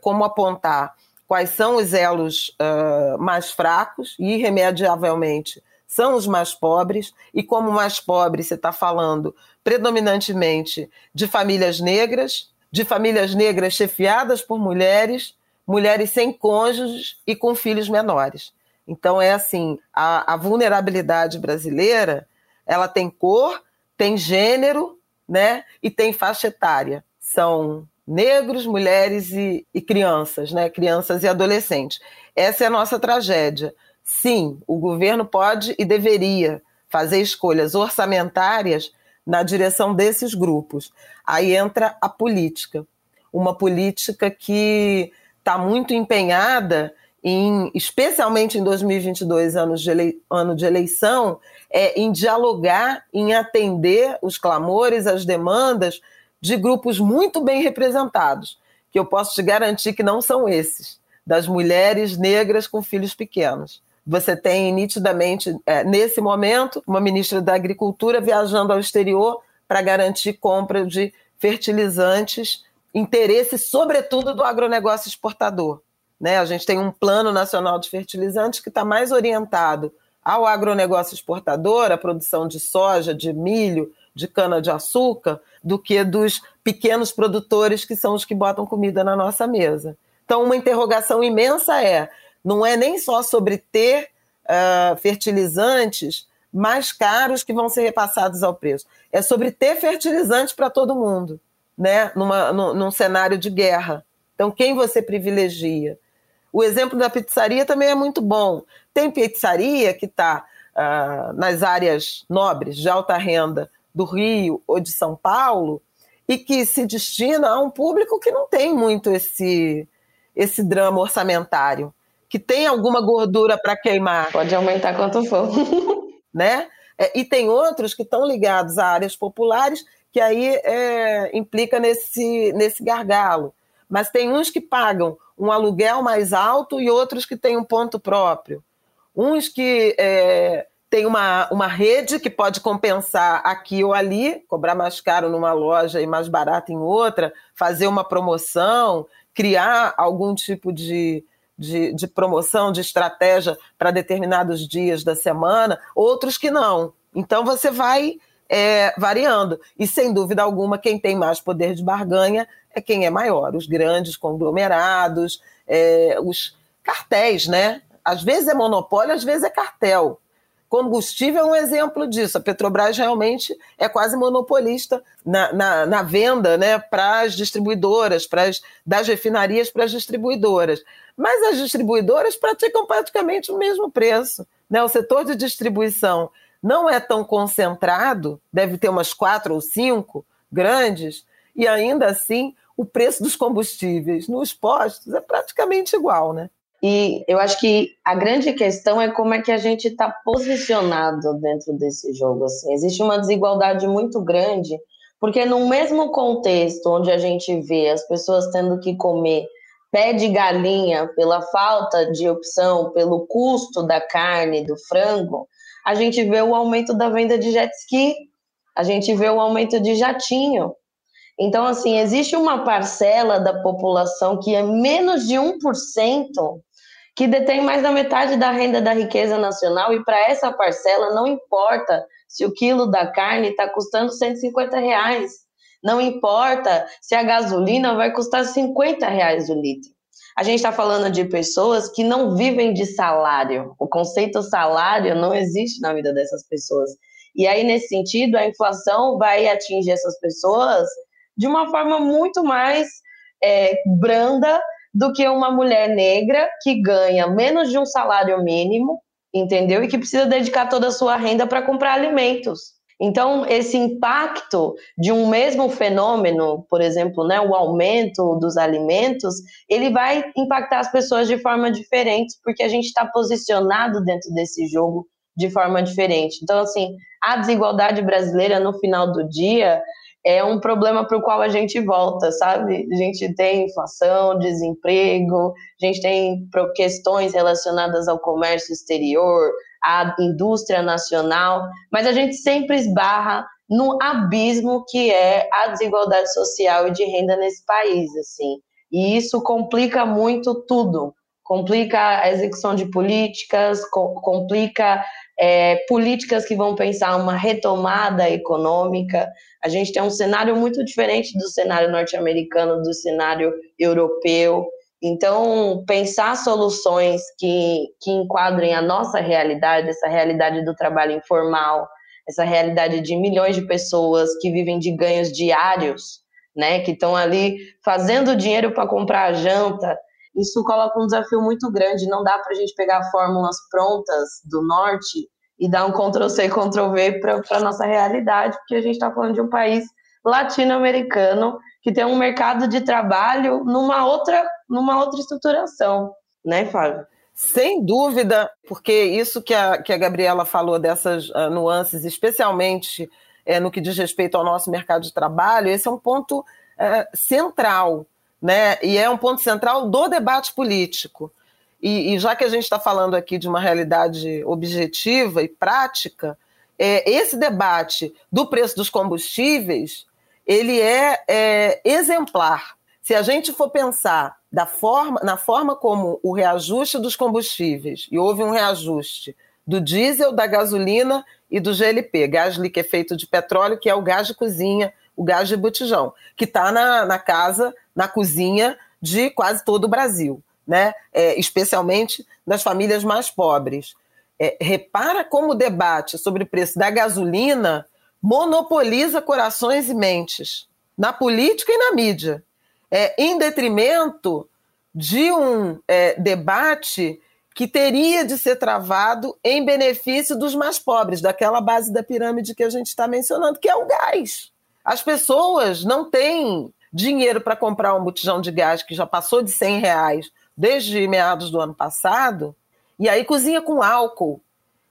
como apontar quais são os elos uh, mais fracos e, irremediavelmente, são os mais pobres, e como mais pobres, você está falando predominantemente de famílias negras, de famílias negras chefiadas por mulheres, mulheres sem cônjuges e com filhos menores. Então é assim, a, a vulnerabilidade brasileira, ela tem cor, tem gênero, né, e tem faixa etária. São negros, mulheres e, e crianças, né, crianças e adolescentes. Essa é a nossa tragédia. Sim, o governo pode e deveria fazer escolhas orçamentárias na direção desses grupos. Aí entra a política, uma política que está muito empenhada em, especialmente em 2022, anos de ele, ano de eleição, é, em dialogar, em atender os clamores, as demandas de grupos muito bem representados, que eu posso te garantir que não são esses, das mulheres negras com filhos pequenos. Você tem nitidamente, é, nesse momento, uma ministra da Agricultura viajando ao exterior para garantir compra de fertilizantes, interesse, sobretudo, do agronegócio exportador. Né? A gente tem um plano nacional de fertilizantes que está mais orientado ao agronegócio exportador, à produção de soja, de milho, de cana-de-açúcar, do que dos pequenos produtores que são os que botam comida na nossa mesa. Então, uma interrogação imensa é: não é nem só sobre ter uh, fertilizantes mais caros que vão ser repassados ao preço, é sobre ter fertilizantes para todo mundo, né? Numa, num, num cenário de guerra. Então, quem você privilegia? O exemplo da pizzaria também é muito bom. Tem pizzaria que está uh, ah, nas áreas nobres, de alta renda do Rio ou de São Paulo, e que se destina a um público que não tem muito esse, esse drama orçamentário que tem alguma gordura para queimar. Pode aumentar quanto for. né? É, e tem outros que estão ligados a áreas populares, que aí é, implica nesse, nesse gargalo. Mas tem uns que pagam um aluguel mais alto e outros que têm um ponto próprio. Uns que é, têm uma, uma rede que pode compensar aqui ou ali, cobrar mais caro numa loja e mais barato em outra, fazer uma promoção, criar algum tipo de, de, de promoção, de estratégia para determinados dias da semana, outros que não. Então você vai é, variando. E sem dúvida alguma, quem tem mais poder de barganha é quem é maior, os grandes conglomerados, é, os cartéis, né? Às vezes é monopólio, às vezes é cartel. Combustível é um exemplo disso. A Petrobras realmente é quase monopolista na, na, na venda né, para as distribuidoras, pras, das refinarias para as distribuidoras. Mas as distribuidoras praticam praticamente o mesmo preço. Né? O setor de distribuição não é tão concentrado, deve ter umas quatro ou cinco grandes, e ainda assim o preço dos combustíveis nos postos é praticamente igual, né? E eu acho que a grande questão é como é que a gente está posicionado dentro desse jogo. Assim. Existe uma desigualdade muito grande, porque no mesmo contexto onde a gente vê as pessoas tendo que comer pé de galinha pela falta de opção, pelo custo da carne, do frango, a gente vê o aumento da venda de jet ski, a gente vê o aumento de jatinho. Então, assim, existe uma parcela da população que é menos de 1% que detém mais da metade da renda da riqueza nacional, e para essa parcela não importa se o quilo da carne está custando 150 reais, não importa se a gasolina vai custar 50 reais o litro. A gente está falando de pessoas que não vivem de salário. O conceito salário não existe na vida dessas pessoas. E aí, nesse sentido, a inflação vai atingir essas pessoas de uma forma muito mais é, branda do que uma mulher negra que ganha menos de um salário mínimo, entendeu? E que precisa dedicar toda a sua renda para comprar alimentos. Então, esse impacto de um mesmo fenômeno, por exemplo, né, o aumento dos alimentos, ele vai impactar as pessoas de forma diferente, porque a gente está posicionado dentro desse jogo de forma diferente. Então, assim, a desigualdade brasileira, no final do dia, é um problema para o qual a gente volta, sabe? A gente tem inflação, desemprego, a gente tem questões relacionadas ao comércio exterior, à indústria nacional, mas a gente sempre esbarra no abismo que é a desigualdade social e de renda nesse país, assim. E isso complica muito tudo. Complica a execução de políticas, complica é, políticas que vão pensar uma retomada econômica. A gente tem um cenário muito diferente do cenário norte-americano, do cenário europeu. Então, pensar soluções que, que enquadrem a nossa realidade, essa realidade do trabalho informal, essa realidade de milhões de pessoas que vivem de ganhos diários, né, que estão ali fazendo dinheiro para comprar a janta, isso coloca um desafio muito grande. Não dá para a gente pegar fórmulas prontas do norte e dar um Ctrl-C, Ctrl-V para a nossa realidade, porque a gente está falando de um país latino-americano que tem um mercado de trabalho numa outra, numa outra estruturação, né, Fábio? Sem dúvida, porque isso que a, que a Gabriela falou dessas uh, nuances, especialmente é, no que diz respeito ao nosso mercado de trabalho, esse é um ponto uh, central né? E é um ponto central do debate político. E, e já que a gente está falando aqui de uma realidade objetiva e prática, é, esse debate do preço dos combustíveis ele é, é exemplar. Se a gente for pensar da forma, na forma como o reajuste dos combustíveis, e houve um reajuste do diesel, da gasolina e do GLP, gás liquefeito de petróleo, que é o gás de cozinha, o gás de botijão, que está na, na casa na cozinha de quase todo o Brasil, né? É, especialmente das famílias mais pobres. É, repara como o debate sobre o preço da gasolina monopoliza corações e mentes na política e na mídia, é, em detrimento de um é, debate que teria de ser travado em benefício dos mais pobres, daquela base da pirâmide que a gente está mencionando, que é o gás. As pessoas não têm dinheiro para comprar um botijão de gás que já passou de 100 reais desde meados do ano passado, e aí cozinha com álcool,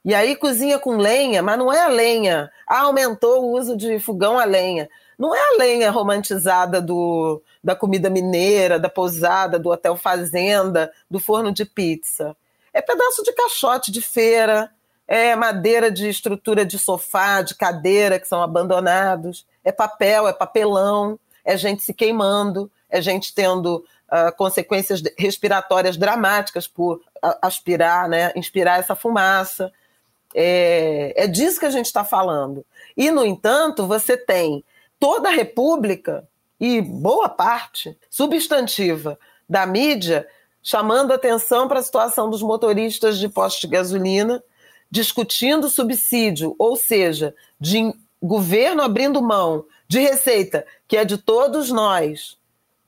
e aí cozinha com lenha, mas não é a lenha. Ah, aumentou o uso de fogão a lenha. Não é a lenha romantizada do, da comida mineira, da pousada, do hotel fazenda, do forno de pizza. É pedaço de caixote de feira, é madeira de estrutura de sofá, de cadeira que são abandonados, é papel, é papelão é gente se queimando, é gente tendo uh, consequências respiratórias dramáticas por aspirar, né, inspirar essa fumaça. É, é disso que a gente está falando. E, no entanto, você tem toda a República e boa parte substantiva da mídia chamando atenção para a situação dos motoristas de postos de gasolina, discutindo subsídio, ou seja, de governo abrindo mão de receita, que é de todos nós,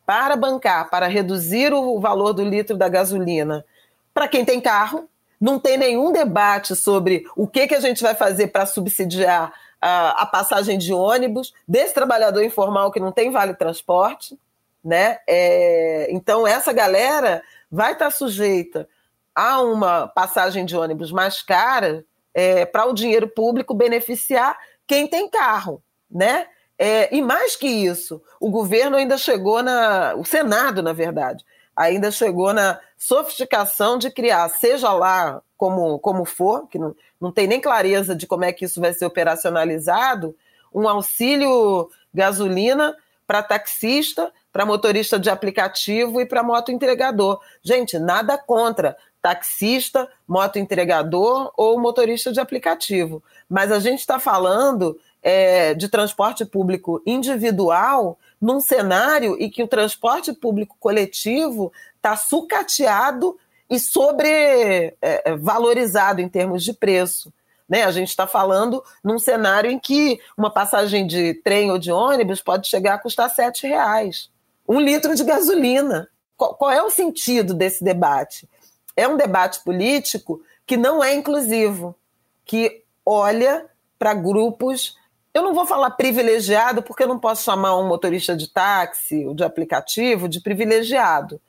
para bancar, para reduzir o valor do litro da gasolina, para quem tem carro, não tem nenhum debate sobre o que, que a gente vai fazer para subsidiar a, a, passagem de ônibus desse trabalhador informal que não tem vale transporte, né? É, então essa galera vai estar sujeita a uma passagem de ônibus mais cara é, para o dinheiro público beneficiar quem tem carro, né? É, e mais que isso, o governo ainda chegou na. O Senado, na verdade, ainda chegou na sofisticação de criar, seja lá como, como for, que não, não tem nem clareza de como é que isso vai ser operacionalizado, um auxílio gasolina para taxista, para motorista de aplicativo e para moto entregador. Gente, nada contra taxista, moto entregador ou motorista de aplicativo. Mas a gente está falando é, de transporte público individual num cenário em que o transporte público coletivo está sucateado e sobrevalorizado é, em termos de preço. Né? A gente está falando num cenário em que uma passagem de trem ou de ônibus pode chegar a custar R$ reais. Um litro de gasolina. Qual, qual é o sentido desse debate? É um debate político que não é inclusivo, que olha para grupos. Eu não vou falar privilegiado, porque eu não posso chamar um motorista de táxi ou de aplicativo de privilegiado.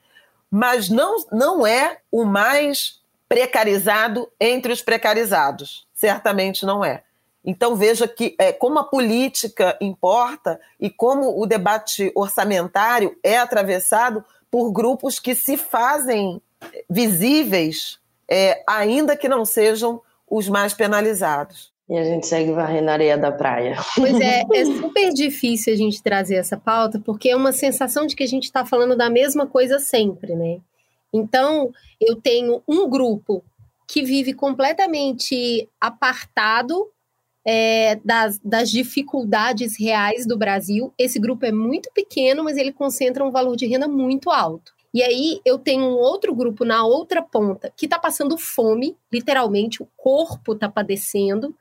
Mas não, não é o mais precarizado entre os precarizados. Certamente não é. Então veja que é, como a política importa e como o debate orçamentário é atravessado por grupos que se fazem visíveis, é, ainda que não sejam os mais penalizados. E a gente segue varrendo a areia da praia. Pois é, é super difícil a gente trazer essa pauta, porque é uma sensação de que a gente está falando da mesma coisa sempre, né? Então, eu tenho um grupo que vive completamente apartado é, das, das dificuldades reais do Brasil. Esse grupo é muito pequeno, mas ele concentra um valor de renda muito alto. E aí eu tenho um outro grupo na outra ponta que está passando fome, literalmente, o corpo está padecendo.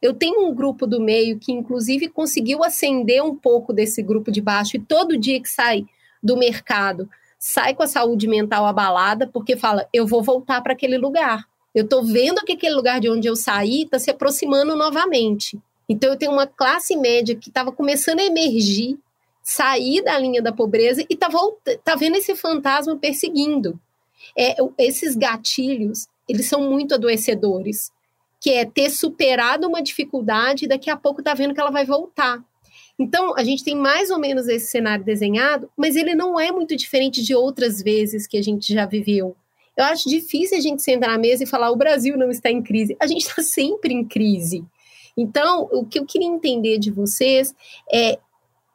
Eu tenho um grupo do meio que, inclusive, conseguiu ascender um pouco desse grupo de baixo, e todo dia que sai do mercado, sai com a saúde mental abalada, porque fala: eu vou voltar para aquele lugar. Eu estou vendo que aquele lugar de onde eu saí está se aproximando novamente. Então, eu tenho uma classe média que estava começando a emergir, sair da linha da pobreza e está tá vendo esse fantasma perseguindo. É, esses gatilhos, eles são muito adoecedores, que é ter superado uma dificuldade e daqui a pouco está vendo que ela vai voltar. Então, a gente tem mais ou menos esse cenário desenhado, mas ele não é muito diferente de outras vezes que a gente já viveu. Eu acho difícil a gente sentar na mesa e falar o Brasil não está em crise. A gente está sempre em crise. Então, o que eu queria entender de vocês é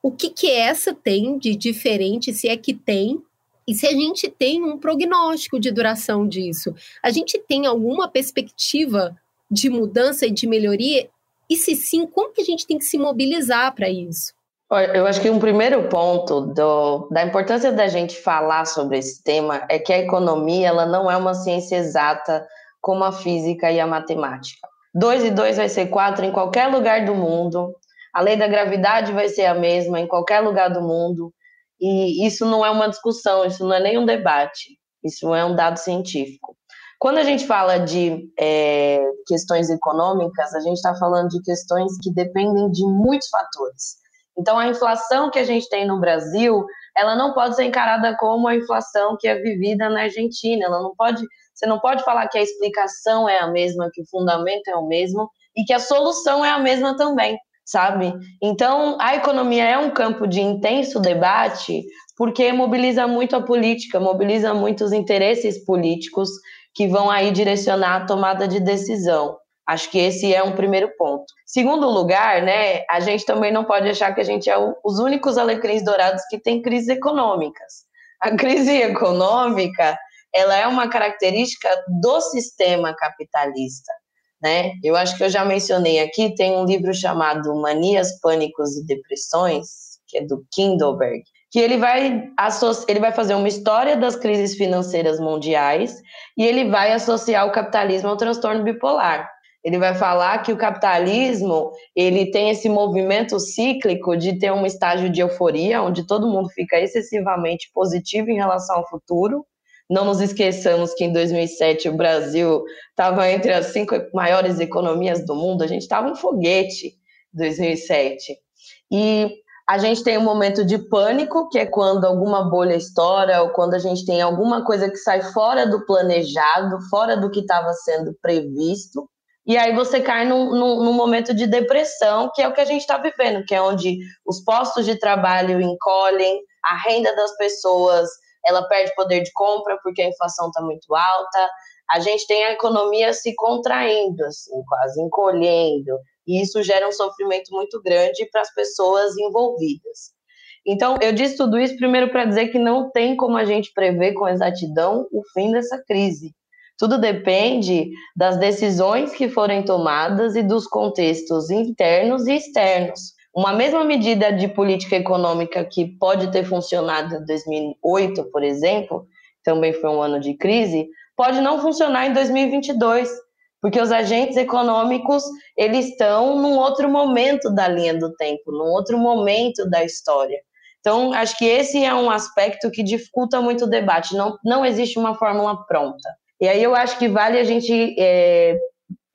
o que, que essa tem de diferente, se é que tem, e se a gente tem um prognóstico de duração disso. A gente tem alguma perspectiva de mudança e de melhoria? E se sim, como que a gente tem que se mobilizar para isso? Eu acho que um primeiro ponto do, da importância da gente falar sobre esse tema é que a economia ela não é uma ciência exata como a física e a matemática. Dois e dois vai ser quatro em qualquer lugar do mundo. A lei da gravidade vai ser a mesma em qualquer lugar do mundo. E isso não é uma discussão, isso não é nem um debate, isso é um dado científico. Quando a gente fala de é, questões econômicas, a gente está falando de questões que dependem de muitos fatores. Então, a inflação que a gente tem no Brasil, ela não pode ser encarada como a inflação que é vivida na Argentina. Ela não pode, você não pode falar que a explicação é a mesma, que o fundamento é o mesmo e que a solução é a mesma também, sabe? Então, a economia é um campo de intenso debate porque mobiliza muito a política, mobiliza muito os interesses políticos que vão aí direcionar a tomada de decisão. Acho que esse é um primeiro ponto. Segundo lugar, né, a gente também não pode achar que a gente é o, os únicos alecrins dourados que têm crises econômicas. A crise econômica, ela é uma característica do sistema capitalista, né? Eu acho que eu já mencionei aqui, tem um livro chamado Manias, Pânicos e Depressões, que é do Kindleberg, que ele vai, ele vai fazer uma história das crises financeiras mundiais e ele vai associar o capitalismo ao transtorno bipolar. Ele vai falar que o capitalismo ele tem esse movimento cíclico de ter um estágio de euforia, onde todo mundo fica excessivamente positivo em relação ao futuro. Não nos esqueçamos que em 2007 o Brasil estava entre as cinco maiores economias do mundo, a gente estava um foguete em 2007. E a gente tem um momento de pânico, que é quando alguma bolha estoura, ou quando a gente tem alguma coisa que sai fora do planejado, fora do que estava sendo previsto. E aí você cai num, num, num, momento de depressão, que é o que a gente está vivendo, que é onde os postos de trabalho encolhem, a renda das pessoas ela perde poder de compra porque a inflação está muito alta, a gente tem a economia se contraindo, assim, quase encolhendo, e isso gera um sofrimento muito grande para as pessoas envolvidas. Então, eu disse tudo isso primeiro para dizer que não tem como a gente prever com exatidão o fim dessa crise. Tudo depende das decisões que forem tomadas e dos contextos internos e externos. Uma mesma medida de política econômica que pode ter funcionado em 2008, por exemplo, também foi um ano de crise, pode não funcionar em 2022, porque os agentes econômicos eles estão num outro momento da linha do tempo, num outro momento da história. Então, acho que esse é um aspecto que dificulta muito o debate. Não, não existe uma fórmula pronta. E aí eu acho que vale a gente é,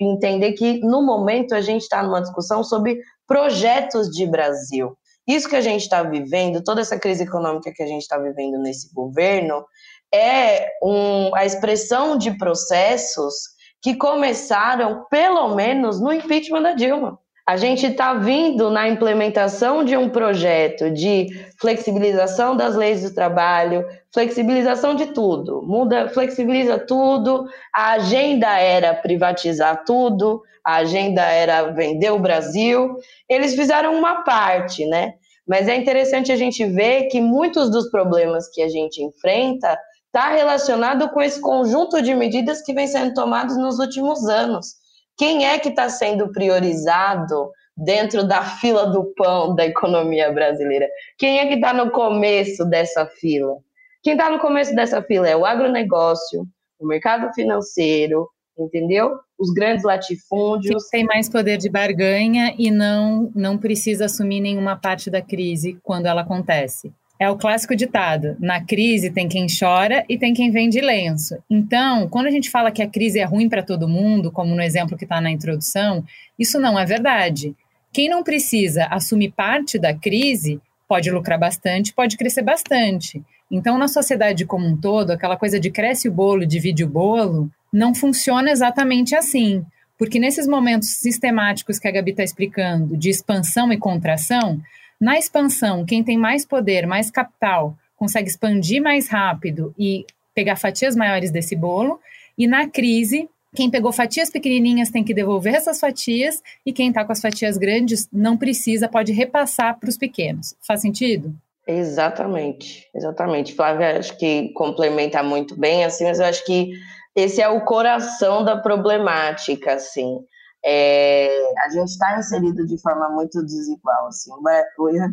entender que, no momento, a gente está numa discussão sobre projetos de Brasil. Isso que a gente está vivendo, toda essa crise econômica que a gente está vivendo nesse governo, é um, a expressão de processos que começaram, pelo menos, no impeachment da Dilma. A gente está vindo na implementação de um projeto de flexibilização das leis do trabalho, flexibilização de tudo, muda, flexibiliza tudo. A agenda era privatizar tudo, a agenda era vender o Brasil. Eles fizeram uma parte, né? Mas é interessante a gente ver que muitos dos problemas que a gente enfrenta está relacionado com esse conjunto de medidas que vem sendo tomados nos últimos anos quem é que está sendo priorizado dentro da fila do pão da economia brasileira? Quem é que está no começo dessa fila? Quem está no começo dessa fila é o agronegócio, o mercado financeiro, entendeu? Os grandes latifúndios. Quem tem mais poder de barganha e não, não precisa assumir nenhuma parte da crise quando ela acontece. É o clássico ditado: na crise tem quem chora e tem quem vende lenço. Então, quando a gente fala que a crise é ruim para todo mundo, como no exemplo que está na introdução, isso não é verdade. Quem não precisa assumir parte da crise pode lucrar bastante, pode crescer bastante. Então, na sociedade como um todo, aquela coisa de cresce o bolo, divide o bolo, não funciona exatamente assim. Porque nesses momentos sistemáticos que a Gabi está explicando, de expansão e contração, na expansão, quem tem mais poder, mais capital, consegue expandir mais rápido e pegar fatias maiores desse bolo. E na crise, quem pegou fatias pequenininhas tem que devolver essas fatias e quem está com as fatias grandes não precisa, pode repassar para os pequenos. Faz sentido? Exatamente, exatamente. Flávia, acho que complementa muito bem, assim, mas eu acho que esse é o coração da problemática, assim. É, a gente está inserido de forma muito desigual. Assim.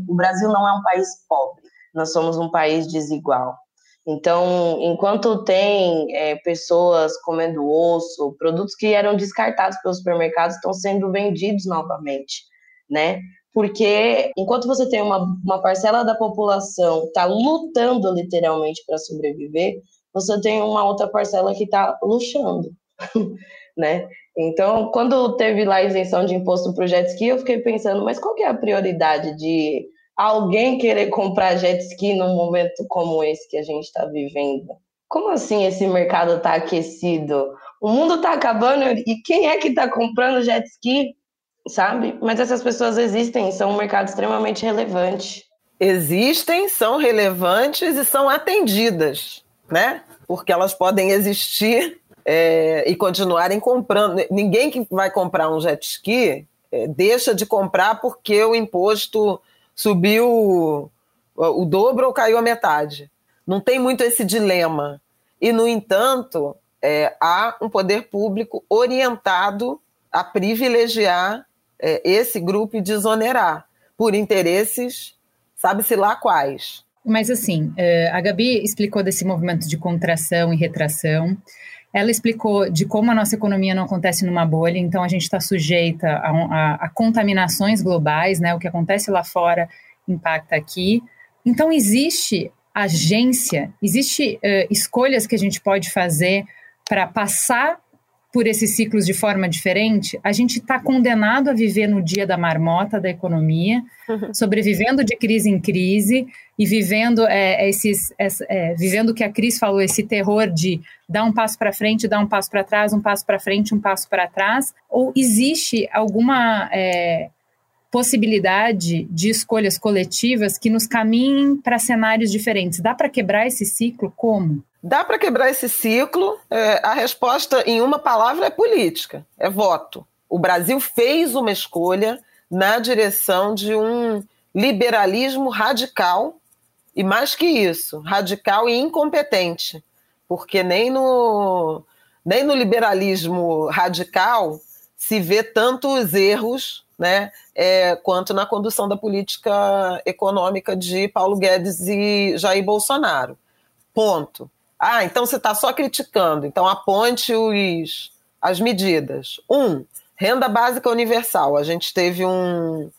O Brasil não é um país pobre, nós somos um país desigual. Então, enquanto tem é, pessoas comendo osso, produtos que eram descartados pelos supermercados estão sendo vendidos novamente, né? Porque enquanto você tem uma, uma parcela da população que está lutando literalmente para sobreviver, você tem uma outra parcela que está luxando, né? Então, quando teve lá a isenção de imposto para o jet ski, eu fiquei pensando, mas qual que é a prioridade de alguém querer comprar jet ski num momento como esse que a gente está vivendo? Como assim esse mercado está aquecido? O mundo está acabando e quem é que está comprando jet ski? Sabe? Mas essas pessoas existem, são um mercado extremamente relevante. Existem, são relevantes e são atendidas, né? Porque elas podem existir é, e continuarem comprando. Ninguém que vai comprar um jet ski é, deixa de comprar porque o imposto subiu o, o dobro ou caiu a metade. Não tem muito esse dilema. E, no entanto, é, há um poder público orientado a privilegiar é, esse grupo e desonerar por interesses, sabe-se lá quais. Mas, assim, é, a Gabi explicou desse movimento de contração e retração. Ela explicou de como a nossa economia não acontece numa bolha, então a gente está sujeita a, a, a, contaminações globais, né? O que acontece lá fora impacta aqui. Então existe agência, existe uh, escolhas que a gente pode fazer para passar por esses ciclos de forma diferente, a gente está condenado a viver no dia da marmota da economia, uhum. sobrevivendo de crise em crise e vivendo é, esses, é, vivendo o que a Cris falou, esse terror de dar um passo para frente, dar um passo para trás, um passo para frente, um passo para trás, ou existe alguma é, possibilidade de escolhas coletivas que nos caminhem para cenários diferentes? Dá para quebrar esse ciclo? Como? Dá para quebrar esse ciclo? É, a resposta, em uma palavra, é política, é voto. O Brasil fez uma escolha na direção de um liberalismo radical, e mais que isso, radical e incompetente, porque nem no, nem no liberalismo radical se vê tantos erros né, é, quanto na condução da política econômica de Paulo Guedes e Jair Bolsonaro. Ponto. Ah, então você está só criticando. Então aponte os, as medidas. Um, renda básica universal. A gente teve um,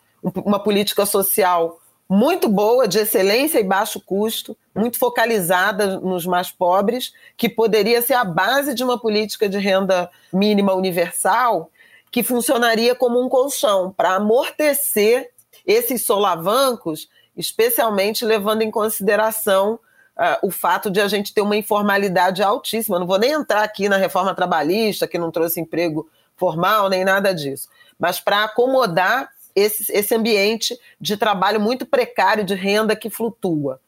uma política social muito boa, de excelência e baixo custo, muito focalizada nos mais pobres, que poderia ser a base de uma política de renda mínima universal que funcionaria como um colchão para amortecer esses solavancos, especialmente levando em consideração uh, o fato de a gente ter uma informalidade altíssima. não vou nem entrar aqui na reforma trabalhista, que não trouxe emprego formal, nem nada disso, mas para acomodar esse, esse ambiente de trabalho muito precário, de renda que flutua.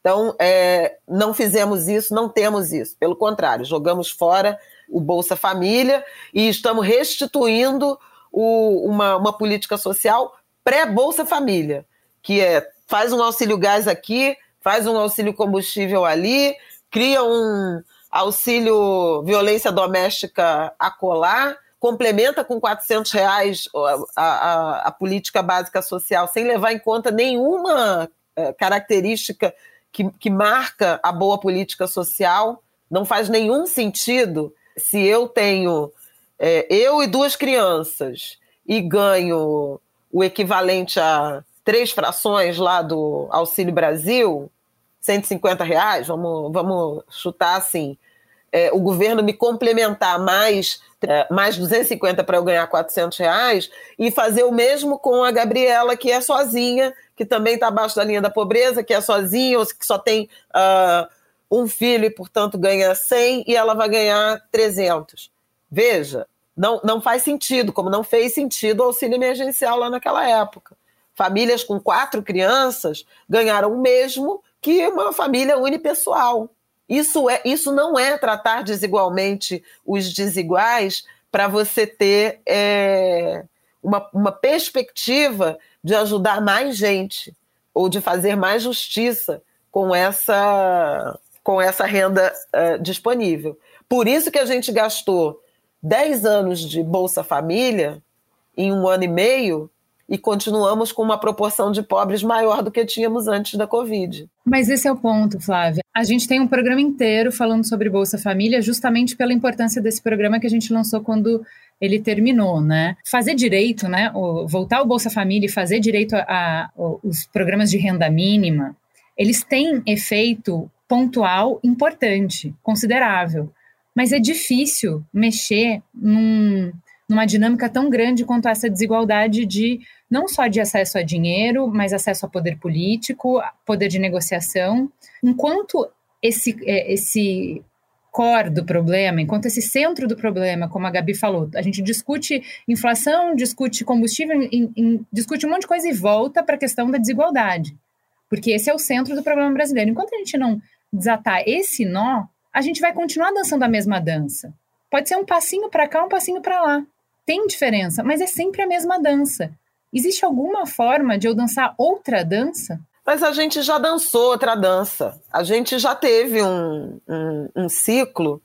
Então, é, não fizemos isso, não temos isso. Pelo contrário, jogamos fora o Bolsa Família e estamos restituindo o, uma, uma política social pré-Bolsa Família, que é faz um auxílio gás aqui, faz um auxílio combustível ali, cria um auxílio violência doméstica acolá, complementa com 400 reais a, a, a política básica social, sem levar em conta nenhuma é, característica que, que marca a boa política social. Não faz nenhum sentido se eu tenho é, eu e duas crianças e ganho o equivalente a três frações lá do Auxílio Brasil, 150 reais, vamos, vamos chutar assim, é, o governo me complementar mais é, mais 250 para eu ganhar 400 reais e fazer o mesmo com a Gabriela, que é sozinha, que também está abaixo da linha da pobreza, que é sozinha, ou que só tem uh, um filho e, portanto, ganha 100 e ela vai ganhar 300. Veja, não, não faz sentido, como não fez sentido o auxílio emergencial lá naquela época. Famílias com quatro crianças ganharam o mesmo que uma família unipessoal. Isso, é, isso não é tratar desigualmente os desiguais para você ter é, uma, uma perspectiva de ajudar mais gente ou de fazer mais justiça com essa, com essa renda uh, disponível. Por isso que a gente gastou 10 anos de Bolsa Família em um ano e meio e continuamos com uma proporção de pobres maior do que tínhamos antes da Covid. Mas esse é o ponto, Flávia. A gente tem um programa inteiro falando sobre Bolsa Família, justamente pela importância desse programa que a gente lançou quando ele terminou, né? Fazer direito, né? Voltar ao Bolsa Família e fazer direito a, a, os programas de renda mínima, eles têm efeito pontual importante, considerável. Mas é difícil mexer num, numa dinâmica tão grande quanto essa desigualdade de não só de acesso a dinheiro, mas acesso a poder político, poder de negociação. Enquanto esse, é, esse core do problema, enquanto esse centro do problema, como a Gabi falou, a gente discute inflação, discute combustível, in, in, discute um monte de coisa e volta para a questão da desigualdade. Porque esse é o centro do problema brasileiro. Enquanto a gente não desatar esse nó, a gente vai continuar dançando a mesma dança. Pode ser um passinho para cá, um passinho para lá. Tem diferença, mas é sempre a mesma dança. Existe alguma forma de eu dançar outra dança? Mas a gente já dançou outra dança. A gente já teve um, um, um ciclo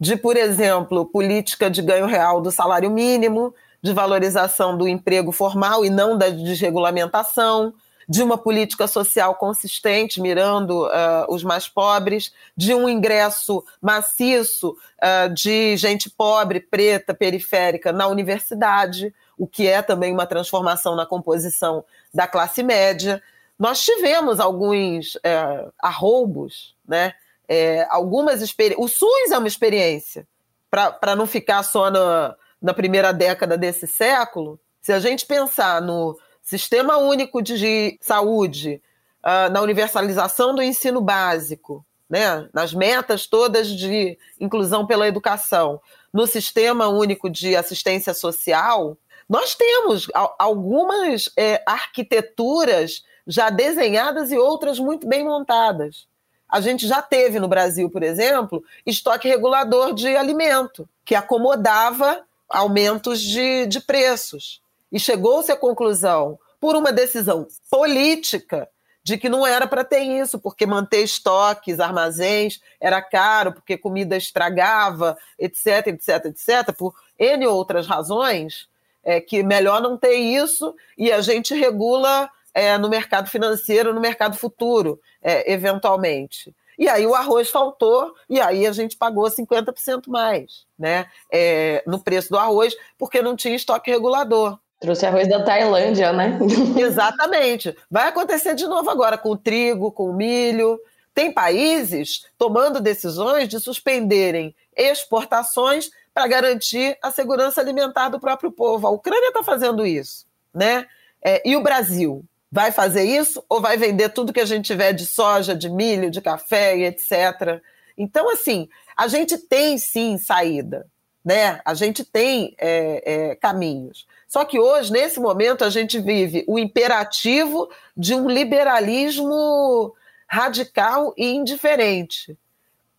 de, por exemplo, política de ganho real do salário mínimo, de valorização do emprego formal e não da desregulamentação, de uma política social consistente, mirando uh, os mais pobres, de um ingresso maciço uh, de gente pobre, preta, periférica na universidade, o que é também uma transformação na composição da classe média. Nós tivemos alguns é, arroubos, né? É, algumas experiências. O SUS é uma experiência, para não ficar só na, na primeira década desse século. Se a gente pensar no Sistema Único de Saúde, uh, na universalização do ensino básico, né, nas metas todas de inclusão pela educação, no Sistema Único de Assistência Social, nós temos algumas é, arquiteturas já desenhadas e outras muito bem montadas. A gente já teve no Brasil, por exemplo, estoque regulador de alimento, que acomodava aumentos de, de preços. E chegou-se à conclusão, por uma decisão política, de que não era para ter isso, porque manter estoques, armazéns era caro, porque comida estragava, etc, etc, etc, por N outras razões, é que melhor não ter isso e a gente regula é, no mercado financeiro, no mercado futuro, é, eventualmente. E aí o arroz faltou, e aí a gente pagou 50% mais né, é, no preço do arroz, porque não tinha estoque regulador. Trouxe arroz da Tailândia, né? Exatamente. Vai acontecer de novo agora com o trigo, com o milho. Tem países tomando decisões de suspenderem exportações para garantir a segurança alimentar do próprio povo. A Ucrânia está fazendo isso, né? É, e o Brasil vai fazer isso ou vai vender tudo que a gente tiver de soja, de milho, de café etc. Então, assim, a gente tem sim saída, né? A gente tem é, é, caminhos. Só que hoje, nesse momento, a gente vive o imperativo de um liberalismo radical e indiferente.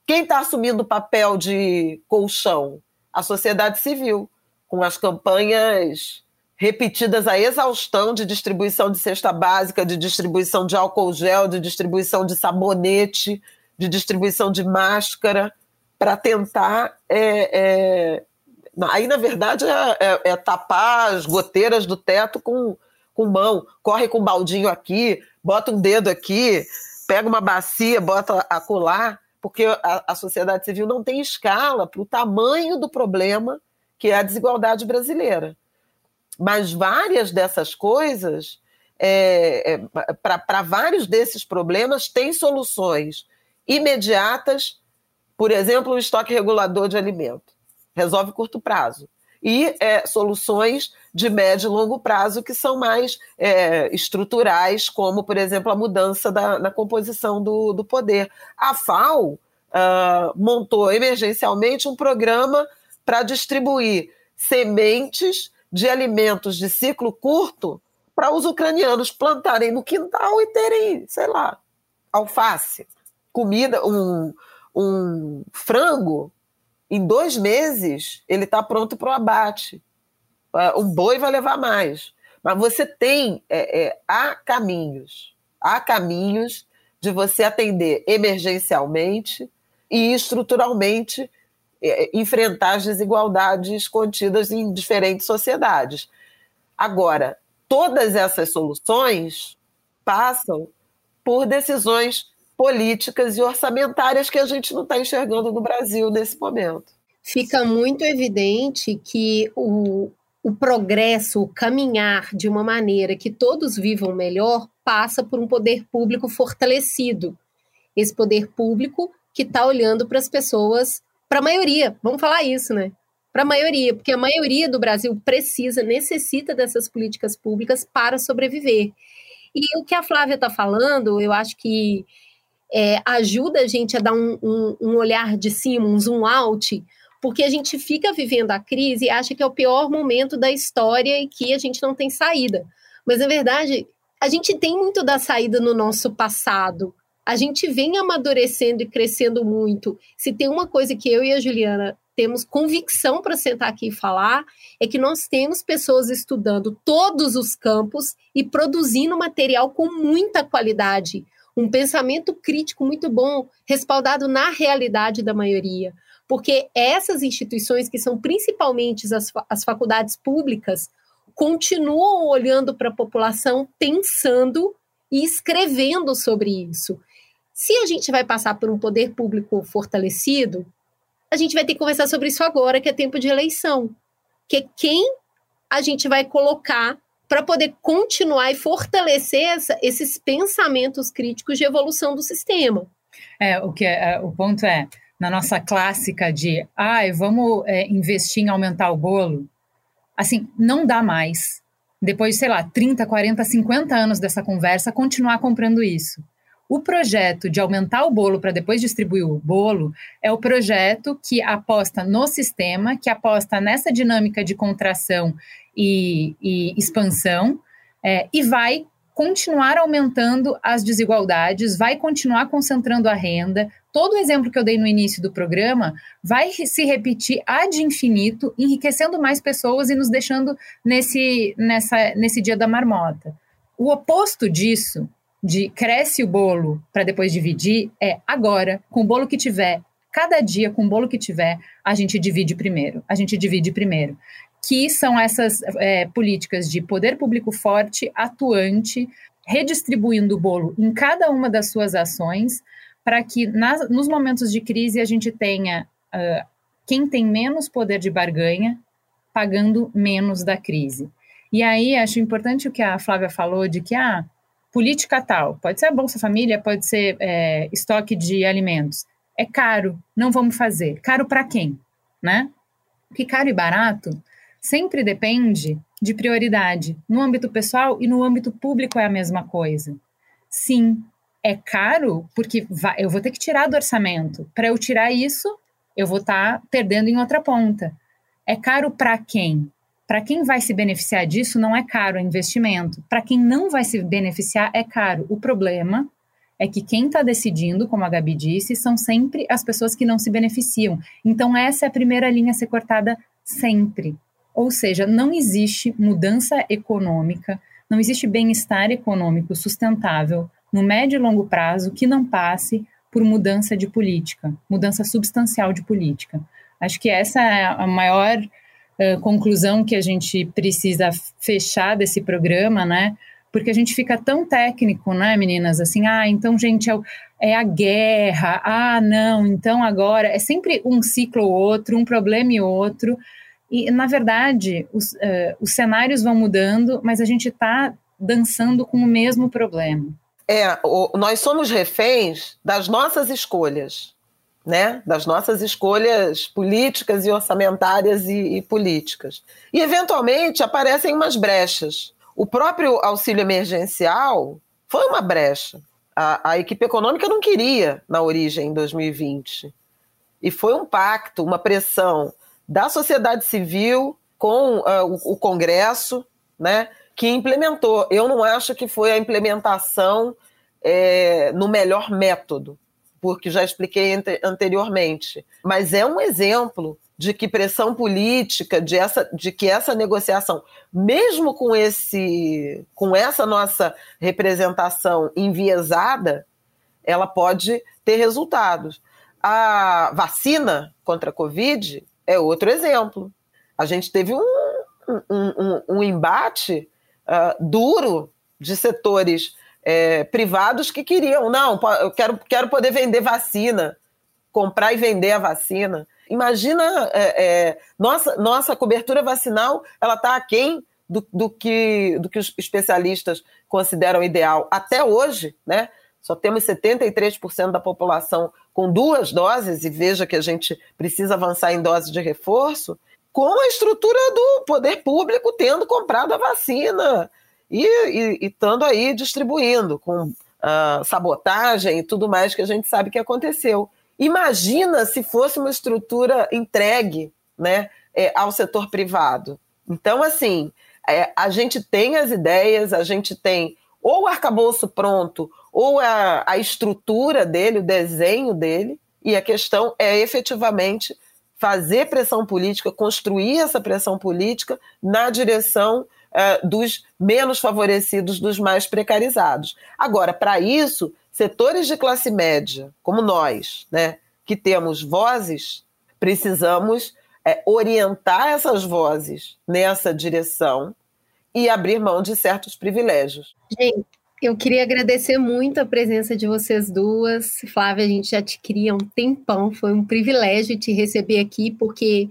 Quem está assumindo o papel de colchão? A sociedade civil, com as campanhas repetidas a exaustão de distribuição de cesta básica, de distribuição de álcool gel, de distribuição de sabonete, de distribuição de máscara, para tentar é, é, Aí, na verdade, é, é, é, tapar as goteiras do teto com, com mão. Corre com um baldinho aqui, bota um dedo aqui, pega uma bacia, bota a colar, porque a, a sociedade civil não tem escala para o tamanho do problema que é a desigualdade brasileira. Mas várias dessas coisas, é, é, para vários desses problemas, tem soluções imediatas, por exemplo, o estoque regulador de alimento resolve curto prazo. E é, soluções de médio e longo prazo que são mais é, estruturais, como, por exemplo, a mudança da, na composição do, do poder. A FAO uh, montou emergencialmente um programa para distribuir sementes de alimentos de ciclo curto para os ucranianos plantarem no quintal e terem, sei lá, alface, comida, um, um frango em dois meses ele está pronto para o abate. O boi vai levar mais. Mas você tem, é, é, há caminhos, há caminhos de você atender emergencialmente e estruturalmente é, enfrentar as desigualdades contidas em diferentes sociedades. Agora, todas essas soluções passam por decisões políticas e orçamentárias que a gente não está enxergando no Brasil nesse momento. Fica muito evidente que o, o progresso, o caminhar de uma maneira que todos vivam melhor, passa por um poder público fortalecido. Esse poder público que está olhando para as pessoas, para a maioria, vamos falar isso, né? Para a maioria, porque a maioria do Brasil precisa, necessita dessas políticas públicas para sobreviver. E o que a Flávia está falando, eu acho que é, ajuda a gente a dar um, um, um olhar de cima, um zoom out, porque a gente fica vivendo a crise e acha que é o pior momento da história e que a gente não tem saída. Mas, na verdade, a gente tem muito da saída no nosso passado. A gente vem amadurecendo e crescendo muito. Se tem uma coisa que eu e a Juliana temos convicção para sentar aqui e falar, é que nós temos pessoas estudando todos os campos e produzindo material com muita qualidade um pensamento crítico muito bom, respaldado na realidade da maioria. Porque essas instituições, que são principalmente as, as faculdades públicas, continuam olhando para a população, pensando e escrevendo sobre isso. Se a gente vai passar por um poder público fortalecido, a gente vai ter que conversar sobre isso agora, que é tempo de eleição. Que é quem a gente vai colocar para poder continuar e fortalecer essa, esses pensamentos críticos de evolução do sistema. É, o que é, é o ponto é na nossa clássica de ah, vamos é, investir em aumentar o bolo, assim, não dá mais. Depois, sei lá, 30, 40, 50 anos dessa conversa, continuar comprando isso. O projeto de aumentar o bolo para depois distribuir o bolo é o projeto que aposta no sistema, que aposta nessa dinâmica de contração e, e expansão, é, e vai continuar aumentando as desigualdades, vai continuar concentrando a renda. Todo o exemplo que eu dei no início do programa vai se repetir ad infinito, enriquecendo mais pessoas e nos deixando nesse, nessa, nesse dia da marmota. O oposto disso, de cresce o bolo para depois dividir, é agora, com o bolo que tiver, cada dia, com o bolo que tiver, a gente divide primeiro. A gente divide primeiro que são essas é, políticas de poder público forte, atuante, redistribuindo o bolo em cada uma das suas ações, para que nas, nos momentos de crise a gente tenha uh, quem tem menos poder de barganha pagando menos da crise. E aí acho importante o que a Flávia falou de que ah, política tal, pode ser a Bolsa Família, pode ser é, estoque de alimentos. É caro, não vamos fazer. Caro para quem? Né? Porque caro e barato sempre depende de prioridade. No âmbito pessoal e no âmbito público é a mesma coisa. Sim, é caro porque vai, eu vou ter que tirar do orçamento. Para eu tirar isso, eu vou estar tá perdendo em outra ponta. É caro para quem? Para quem vai se beneficiar disso, não é caro, é investimento. Para quem não vai se beneficiar, é caro. O problema é que quem está decidindo, como a Gabi disse, são sempre as pessoas que não se beneficiam. Então, essa é a primeira linha a ser cortada sempre. Ou seja, não existe mudança econômica, não existe bem-estar econômico sustentável no médio e longo prazo que não passe por mudança de política, mudança substancial de política. Acho que essa é a maior conclusão que a gente precisa fechar desse programa, né? Porque a gente fica tão técnico, né, meninas? Assim, ah, então, gente, é, o, é a guerra, ah, não, então agora. É sempre um ciclo ou outro, um problema e outro. E, na verdade, os, uh, os cenários vão mudando, mas a gente está dançando com o mesmo problema. É, o, nós somos reféns das nossas escolhas né, das nossas escolhas políticas e orçamentárias e, e políticas. E, eventualmente, aparecem umas brechas. O próprio auxílio emergencial foi uma brecha. A, a, equipe econômica não queria na origem em 2020. E foi um pacto, uma pressão da sociedade civil com uh, o, o, Congresso, né, que implementou. Eu não acho que foi a implementação é, no melhor método porque já expliquei anteriormente. Mas é um exemplo de que pressão política, de, essa, de que essa negociação, mesmo com, esse, com essa nossa representação enviesada, ela pode ter resultados. A vacina contra a Covid é outro exemplo. A gente teve um, um, um, um embate uh, duro de setores é, privados que queriam, não, eu quero, quero poder vender vacina, comprar e vender a vacina. Imagina, é, é, nossa, nossa cobertura vacinal, ela está aquém do, do, que, do que os especialistas consideram ideal. Até hoje, né, só temos 73% da população com duas doses, e veja que a gente precisa avançar em dose de reforço, com a estrutura do poder público tendo comprado a vacina e estando aí distribuindo com uh, sabotagem e tudo mais que a gente sabe que aconteceu. Imagina se fosse uma estrutura entregue né, é, ao setor privado. Então, assim, é, a gente tem as ideias, a gente tem ou o arcabouço pronto, ou a, a estrutura dele, o desenho dele, e a questão é efetivamente fazer pressão política, construir essa pressão política na direção uh, dos menos favorecidos, dos mais precarizados. Agora, para isso, setores de classe média, como nós, né, que temos vozes, precisamos é, orientar essas vozes nessa direção e abrir mão de certos privilégios. Gente, eu queria agradecer muito a presença de vocês duas. Flávia, a gente já te queria um tempão, foi um privilégio te receber aqui, porque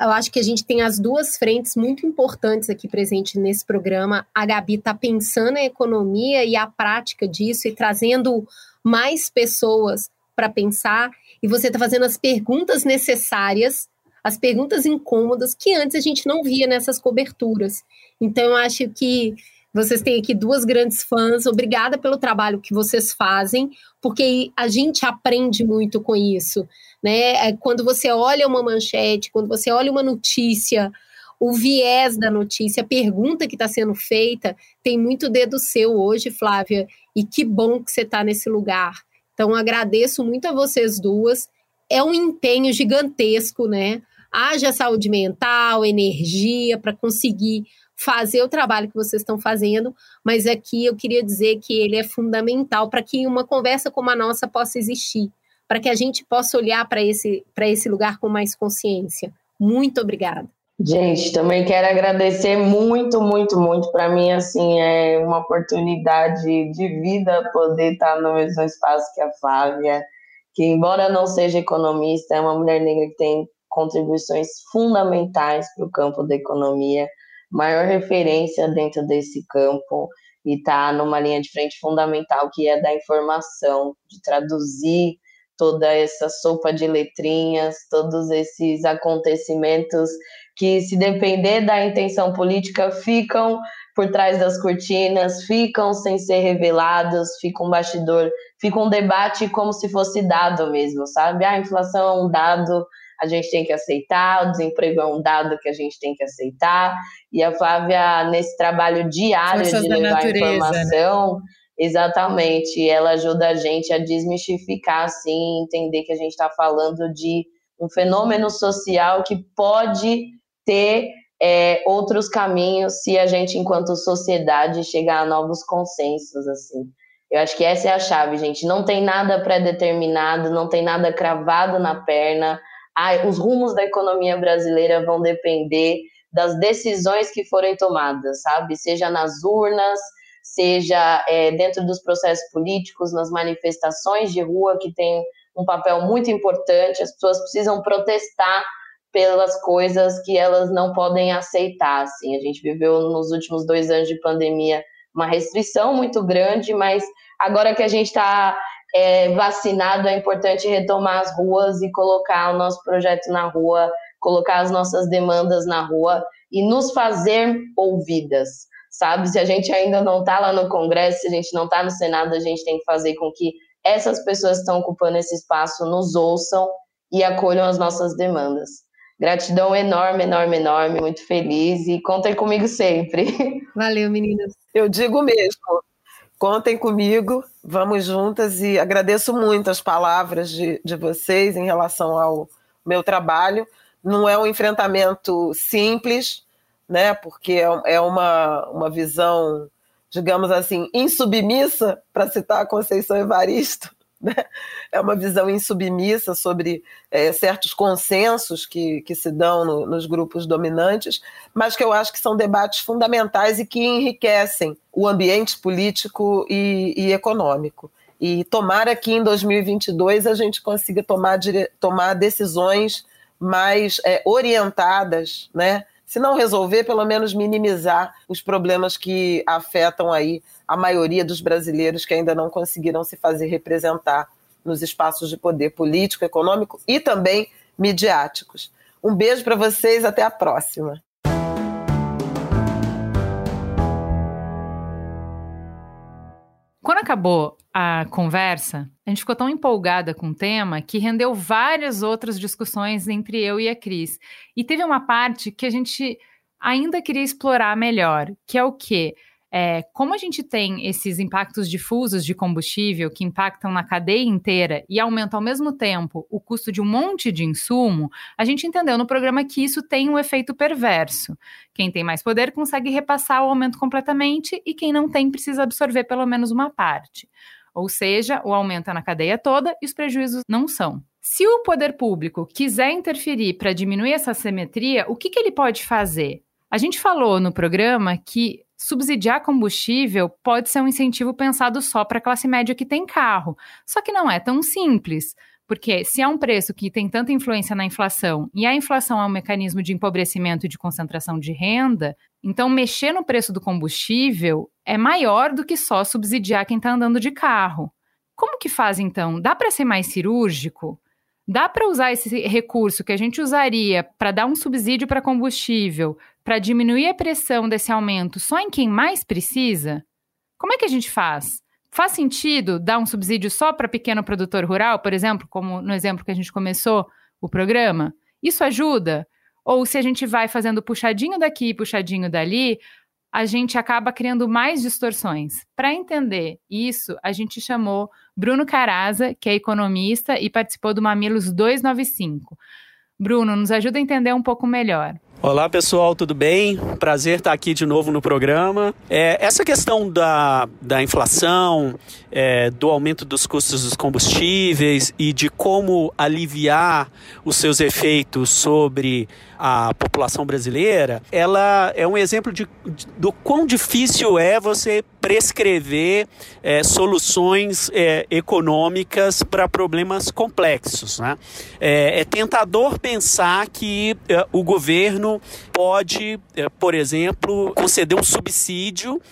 eu acho que a gente tem as duas frentes muito importantes aqui presentes nesse programa. A Gabi está pensando a economia e a prática disso e trazendo mais pessoas para pensar, e você está fazendo as perguntas necessárias, as perguntas incômodas que antes a gente não via nessas coberturas. Então, eu acho que vocês têm aqui duas grandes fãs. Obrigada pelo trabalho que vocês fazem, porque a gente aprende muito com isso. Né? É, quando você olha uma manchete, quando você olha uma notícia, o viés da notícia, a pergunta que está sendo feita, tem muito dedo seu hoje, Flávia, e que bom que você está nesse lugar. Então, agradeço muito a vocês duas. É um empenho gigantesco, né? Haja saúde mental, energia para conseguir fazer o trabalho que vocês estão fazendo, mas aqui eu queria dizer que ele é fundamental para que uma conversa como a nossa possa existir, para que a gente possa olhar para esse, esse lugar com mais consciência. Muito obrigada. Gente, também quero agradecer muito, muito, muito. Para mim, assim, é uma oportunidade de vida poder estar no mesmo espaço que a Flávia, que, embora não seja economista, é uma mulher negra que tem contribuições fundamentais para o campo da economia maior referência dentro desse campo e está numa linha de frente fundamental que é da informação, de traduzir toda essa sopa de letrinhas, todos esses acontecimentos que, se depender da intenção política, ficam por trás das cortinas, ficam sem ser revelados, fica um bastidor, fica um debate como se fosse dado mesmo, sabe? Ah, a inflação é um dado, a gente tem que aceitar, o desemprego é um dado que a gente tem que aceitar. E a Flávia, nesse trabalho diário Forças de levar natureza, né? informação, né? Exatamente, ela ajuda a gente a desmistificar, assim, entender que a gente está falando de um fenômeno social que pode ter é, outros caminhos se a gente, enquanto sociedade, chegar a novos consensos, assim. Eu acho que essa é a chave, gente. Não tem nada pré-determinado, não tem nada cravado na perna. Ah, os rumos da economia brasileira vão depender das decisões que forem tomadas, sabe? Seja nas urnas, seja é, dentro dos processos políticos, nas manifestações de rua, que tem um papel muito importante. As pessoas precisam protestar pelas coisas que elas não podem aceitar. Assim. A gente viveu nos últimos dois anos de pandemia uma restrição muito grande, mas agora que a gente está é, vacinado, é importante retomar as ruas e colocar o nosso projeto na rua, colocar as nossas demandas na rua e nos fazer ouvidas. Sabe, se a gente ainda não está lá no Congresso, se a gente não está no Senado, a gente tem que fazer com que essas pessoas que estão ocupando esse espaço nos ouçam e acolham as nossas demandas. Gratidão enorme, enorme, enorme, muito feliz e contem comigo sempre. Valeu, meninas. Eu digo mesmo. Contem comigo, vamos juntas e agradeço muito as palavras de, de vocês em relação ao meu trabalho. Não é um enfrentamento simples, né? Porque é, é uma, uma visão, digamos assim, insubmissa, para citar a Conceição Evaristo, né? É uma visão insubmissa sobre é, certos consensos que, que se dão no, nos grupos dominantes, mas que eu acho que são debates fundamentais e que enriquecem o ambiente político e, e econômico. E tomara que em 2022 a gente consiga tomar, tomar decisões mais é, orientadas, né? Se não resolver, pelo menos minimizar os problemas que afetam aí a maioria dos brasileiros que ainda não conseguiram se fazer representar nos espaços de poder político, econômico e também midiáticos. Um beijo para vocês, até a próxima. Quando acabou a conversa, a gente ficou tão empolgada com o tema que rendeu várias outras discussões entre eu e a Cris. E teve uma parte que a gente ainda queria explorar melhor, que é o quê? É, como a gente tem esses impactos difusos de combustível que impactam na cadeia inteira e aumentam ao mesmo tempo o custo de um monte de insumo, a gente entendeu no programa que isso tem um efeito perverso. Quem tem mais poder consegue repassar o aumento completamente e quem não tem precisa absorver pelo menos uma parte. Ou seja, o aumento é na cadeia toda e os prejuízos não são. Se o poder público quiser interferir para diminuir essa simetria, o que, que ele pode fazer? A gente falou no programa que subsidiar combustível pode ser um incentivo pensado só para a classe média que tem carro. Só que não é tão simples. Porque se é um preço que tem tanta influência na inflação e a inflação é um mecanismo de empobrecimento e de concentração de renda, então mexer no preço do combustível é maior do que só subsidiar quem está andando de carro. Como que faz então? Dá para ser mais cirúrgico? Dá para usar esse recurso que a gente usaria para dar um subsídio para combustível, para diminuir a pressão desse aumento só em quem mais precisa? Como é que a gente faz? Faz sentido dar um subsídio só para pequeno produtor rural, por exemplo, como no exemplo que a gente começou o programa? Isso ajuda? Ou se a gente vai fazendo puxadinho daqui e puxadinho dali, a gente acaba criando mais distorções. Para entender isso, a gente chamou Bruno Caraza, que é economista e participou do Mamilos 295. Bruno, nos ajuda a entender um pouco melhor. Olá pessoal, tudo bem? Prazer estar aqui de novo no programa. É, essa questão da, da inflação, é, do aumento dos custos dos combustíveis e de como aliviar os seus efeitos sobre a população brasileira, ela é um exemplo de, de do quão difícil é você prescrever é, soluções é, econômicas para problemas complexos. Né? É, é, tentador pensar que é, o governo pode, é, por exemplo, conceder um subsídio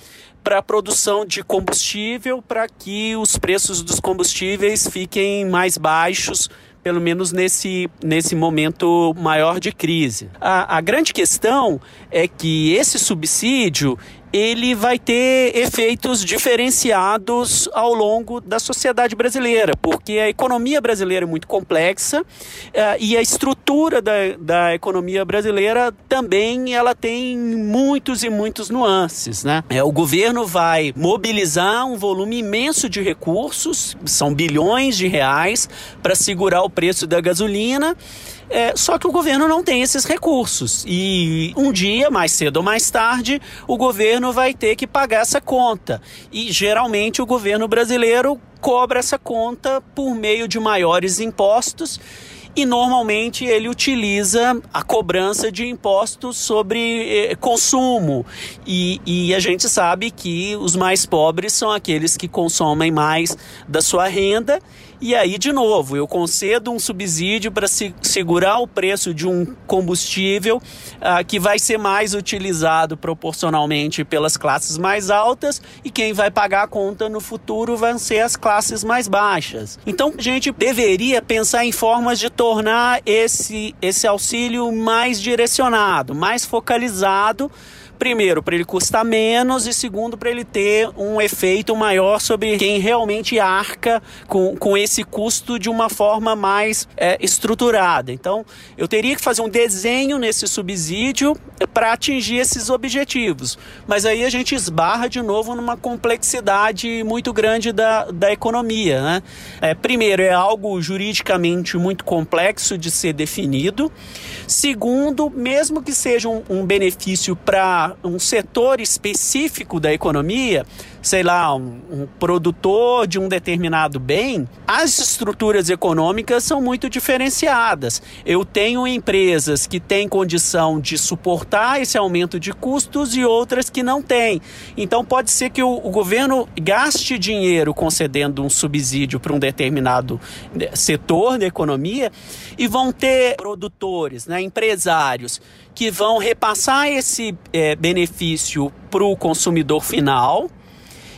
para a produção de combustível para que os preços dos combustíveis fiquem mais baixos pelo menos nesse, nesse momento maior de crise. A, a grande questão é que esse subsídio ele vai ter efeitos diferenciados ao longo da sociedade brasileira, porque a economia brasileira é muito complexa uh, e a estrutura da, da economia brasileira também ela tem muitos e muitos nuances. Né? É, o governo vai mobilizar um volume imenso de recursos, são bilhões de reais, para segurar o preço da gasolina. É, só que o governo não tem esses recursos. E um dia, mais cedo ou mais tarde, o governo vai ter que pagar essa conta. E geralmente o governo brasileiro cobra essa conta por meio de maiores impostos e normalmente ele utiliza a cobrança de impostos sobre eh, consumo. E, e, a gente sabe que os mais pobres são aqueles que consomem mais da sua renda e aí, de novo, eu concedo um subsídio para se segurar o preço de um combustível uh, que vai ser mais utilizado proporcionalmente pelas classes mais altas e quem vai pagar a conta no futuro vão ser as classes mais baixas. Então, a gente deveria pensar em formas de tornar esse, esse auxílio mais direcionado, mais focalizado primeiro, para ele custar menos e segundo, para ele ter um efeito maior sobre quem realmente arca com, com esse custo de uma forma mais é, estruturada. Então, eu teria que fazer um desenho nesse subsídio para atingir esses objetivos. Mas aí a gente esbarra de novo numa complexidade muito grande da, da economia. Né? É, primeiro, é algo juridicamente muito complexo de ser definido. Segundo, mesmo que seja um, um benefício para um setor específico da economia, sei lá, um, um, produtor de um determinado bem, as estruturas econômicas são muito diferenciadas. Eu tenho empresas que têm condição de suportar esse aumento de custos e outras que não têm. Então pode ser que o, o governo gaste dinheiro concedendo um subsídio para um determinado né, setor da economia e vão ter produtores, né, empresários que vão repassar esse é, benefício para o consumidor final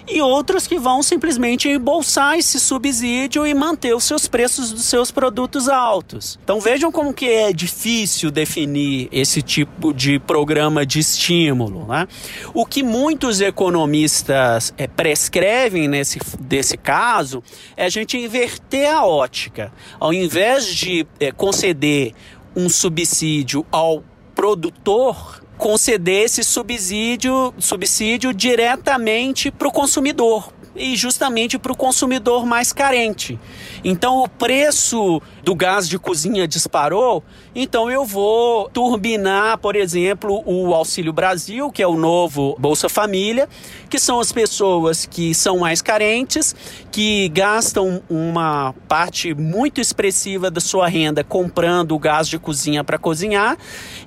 e outros que vão simplesmente embolsar esse subsídio e manter os seus preços dos seus produtos altos. Então vejam como que é difícil definir esse tipo de programa de estímulo. Né? O que muitos economistas é, prescrevem nesse desse caso é a gente inverter a ótica. Ao invés de é, conceder um subsídio ao produtor conceder esse subsídio, subsídio diretamente para o consumidor e justamente para o consumidor mais carente. Então o preço do gás de cozinha disparou, então eu vou turbinar, por exemplo, o Auxílio Brasil, que é o novo Bolsa Família, que são as pessoas que são mais carentes, que gastam uma parte muito expressiva da sua renda comprando o gás de cozinha para cozinhar.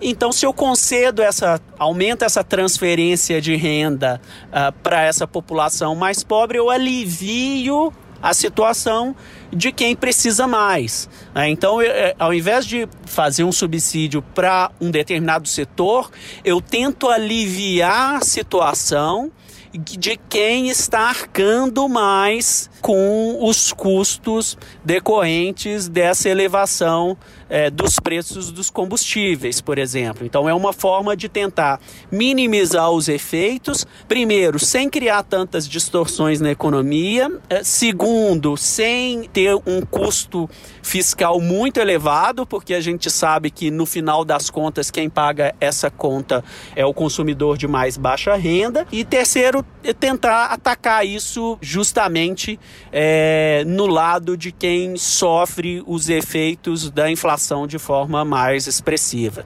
Então, se eu concedo essa, aumenta essa transferência de renda uh, ah, para essa população mais pobre, eu alivio a situação de quem precisa mais. Né? Então, eu, é, ao invés de fazer um subsídio para um determinado setor, eu tento aliviar a situação de quem está arcando mais com os custos decorrentes dessa elevação é, dos preços dos combustíveis, por exemplo. Então, é uma forma de tentar minimizar os efeitos, primeiro, sem criar tantas distorções na economia, é, segundo, sem ter um custo fiscal muito elevado, porque a gente sabe que no final das contas, quem paga essa conta é o consumidor de mais baixa renda, e terceiro, é tentar atacar isso justamente é, no lado de quem sofre os efeitos da inflação de forma mais expressiva.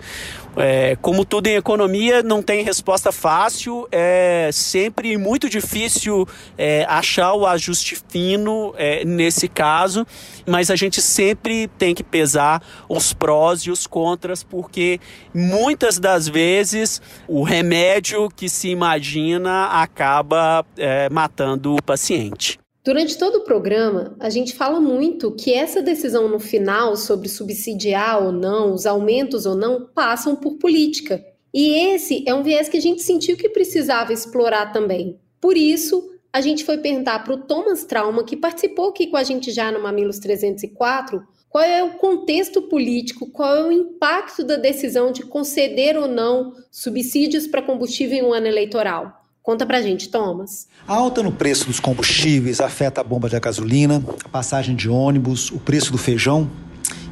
É, como tudo em economia, não tem resposta fácil, é sempre muito difícil é, achar o ajuste fino é, nesse caso, mas a gente sempre tem que pesar os prós e os contras, porque muitas das vezes o remédio que se imagina acaba é, matando o paciente. Durante todo o programa, a gente fala muito que essa decisão no final sobre subsidiar ou não, os aumentos ou não, passam por política. E esse é um viés que a gente sentiu que precisava explorar também. Por isso, a gente foi perguntar para o Thomas Trauma, que participou aqui com a gente já no Mamilos 304, qual é o contexto político, qual é o impacto da decisão de conceder ou não subsídios para combustível em um ano eleitoral. Conta pra gente, Thomas. A alta no preço dos combustíveis afeta a bomba de gasolina, a passagem de ônibus, o preço do feijão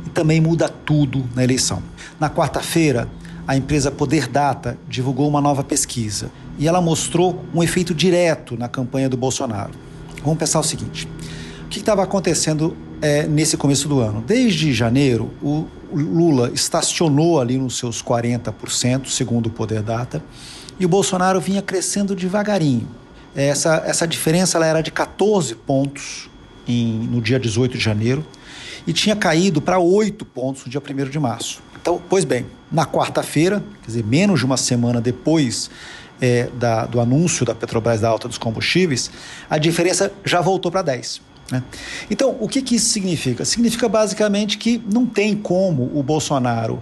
e também muda tudo na eleição. Na quarta-feira, a empresa Poder Data divulgou uma nova pesquisa e ela mostrou um efeito direto na campanha do Bolsonaro. Vamos pensar o seguinte: o que estava acontecendo é, nesse começo do ano? Desde janeiro, o Lula estacionou ali nos seus 40%, segundo o Poder Data e o Bolsonaro vinha crescendo devagarinho. Essa, essa diferença era de 14 pontos em, no dia 18 de janeiro e tinha caído para 8 pontos no dia 1 de março. Então, pois bem, na quarta-feira, quer dizer, menos de uma semana depois é, da, do anúncio da Petrobras da alta dos combustíveis, a diferença já voltou para 10. Né? Então, o que, que isso significa? Significa basicamente que não tem como o Bolsonaro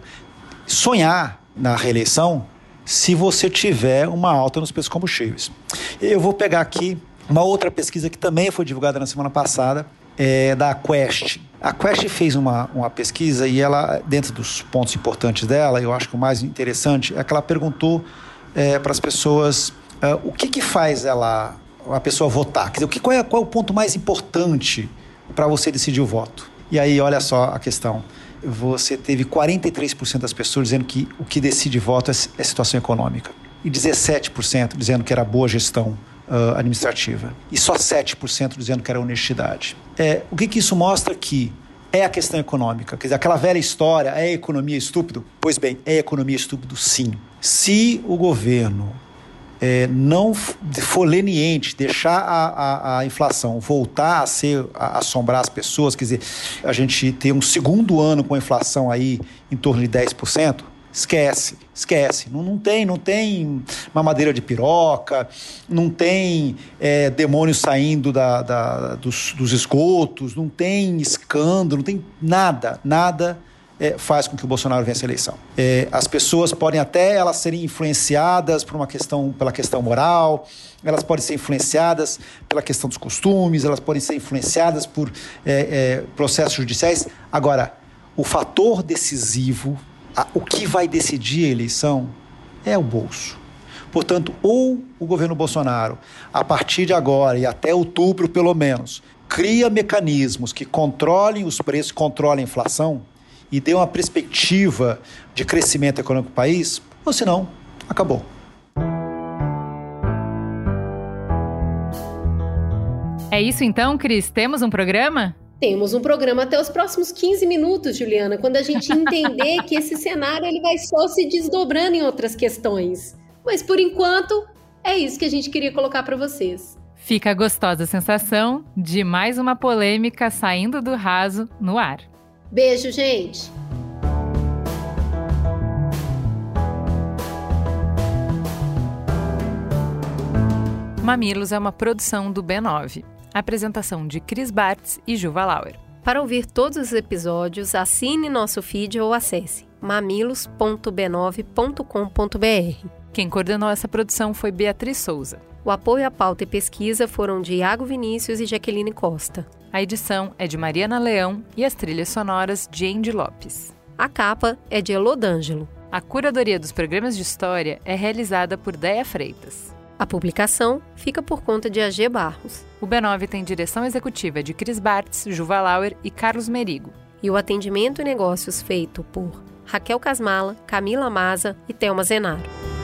sonhar na reeleição se você tiver uma alta nos preços combustíveis. Eu vou pegar aqui uma outra pesquisa que também foi divulgada na semana passada, é da Quest. A Quest fez uma, uma pesquisa e ela, dentro dos pontos importantes dela, eu acho que o mais interessante é que ela perguntou é, para as pessoas é, o que, que faz ela, a pessoa votar. Quer dizer, o que, qual, é, qual é o ponto mais importante para você decidir o voto? E aí, olha só a questão você teve 43% das pessoas dizendo que o que decide voto é, é situação econômica. E 17% dizendo que era boa gestão uh, administrativa. E só 7% dizendo que era honestidade. É, o que, que isso mostra que é a questão econômica. Quer dizer, aquela velha história, é economia estúpido? Pois bem, é economia estúpido sim. Se o governo é, não for leniente, deixar a, a, a, inflação voltar a ser a, assombrar as pessoas, quer dizer, a gente ter um segundo ano com a inflação aí em torno de 10%, esquece, esquece. Não, não tem, não tem mamadeira de piroca, não tem é, demônio saindo da, da dos, dos esgotos, não tem escândalo, não tem nada, nada é, faz com que o Bolsonaro vença a eleição. É, as pessoas podem até elas serem influenciadas por uma questão, pela questão moral, elas podem ser influenciadas pela questão dos costumes, elas podem ser influenciadas por é, é processos judiciais. Agora, o fator decisivo, a, o que vai decidir a eleição, é o bolso. Portanto, ou o governo Bolsonaro, a partir de agora e até outubro pelo menos, cria mecanismos que controlem os preços, controlem a inflação, e dê uma perspectiva de crescimento econômico do país, ou senão, acabou. É isso então, Cris? Temos um programa? Temos um programa até os próximos 15 minutos, Juliana, quando a gente entender que esse cenário ele vai só se desdobrando em outras questões. Mas por enquanto, é isso que a gente queria colocar para vocês. Fica a gostosa sensação de mais uma polêmica saindo do raso no ar. Beijo, gente! Mamilos é uma produção do B9. Apresentação de Cris Bartz e Juva Lauer. Para ouvir todos os episódios, assine nosso feed ou acesse mamilos.b9.com.br. Quem coordenou essa produção foi Beatriz Souza. O apoio à pauta e pesquisa foram de Iago Vinícius e Jaqueline Costa. A edição é de Mariana Leão e as trilhas sonoras de Andy Lopes. A capa é de Elodângelo. A curadoria dos programas de história é realizada por Deia Freitas. A publicação fica por conta de AG Barros. O B9 tem direção executiva de Cris Bartz, Juva Lauer e Carlos Merigo. E o atendimento e negócios feito por Raquel Casmala, Camila Maza e Thelma Zenaro.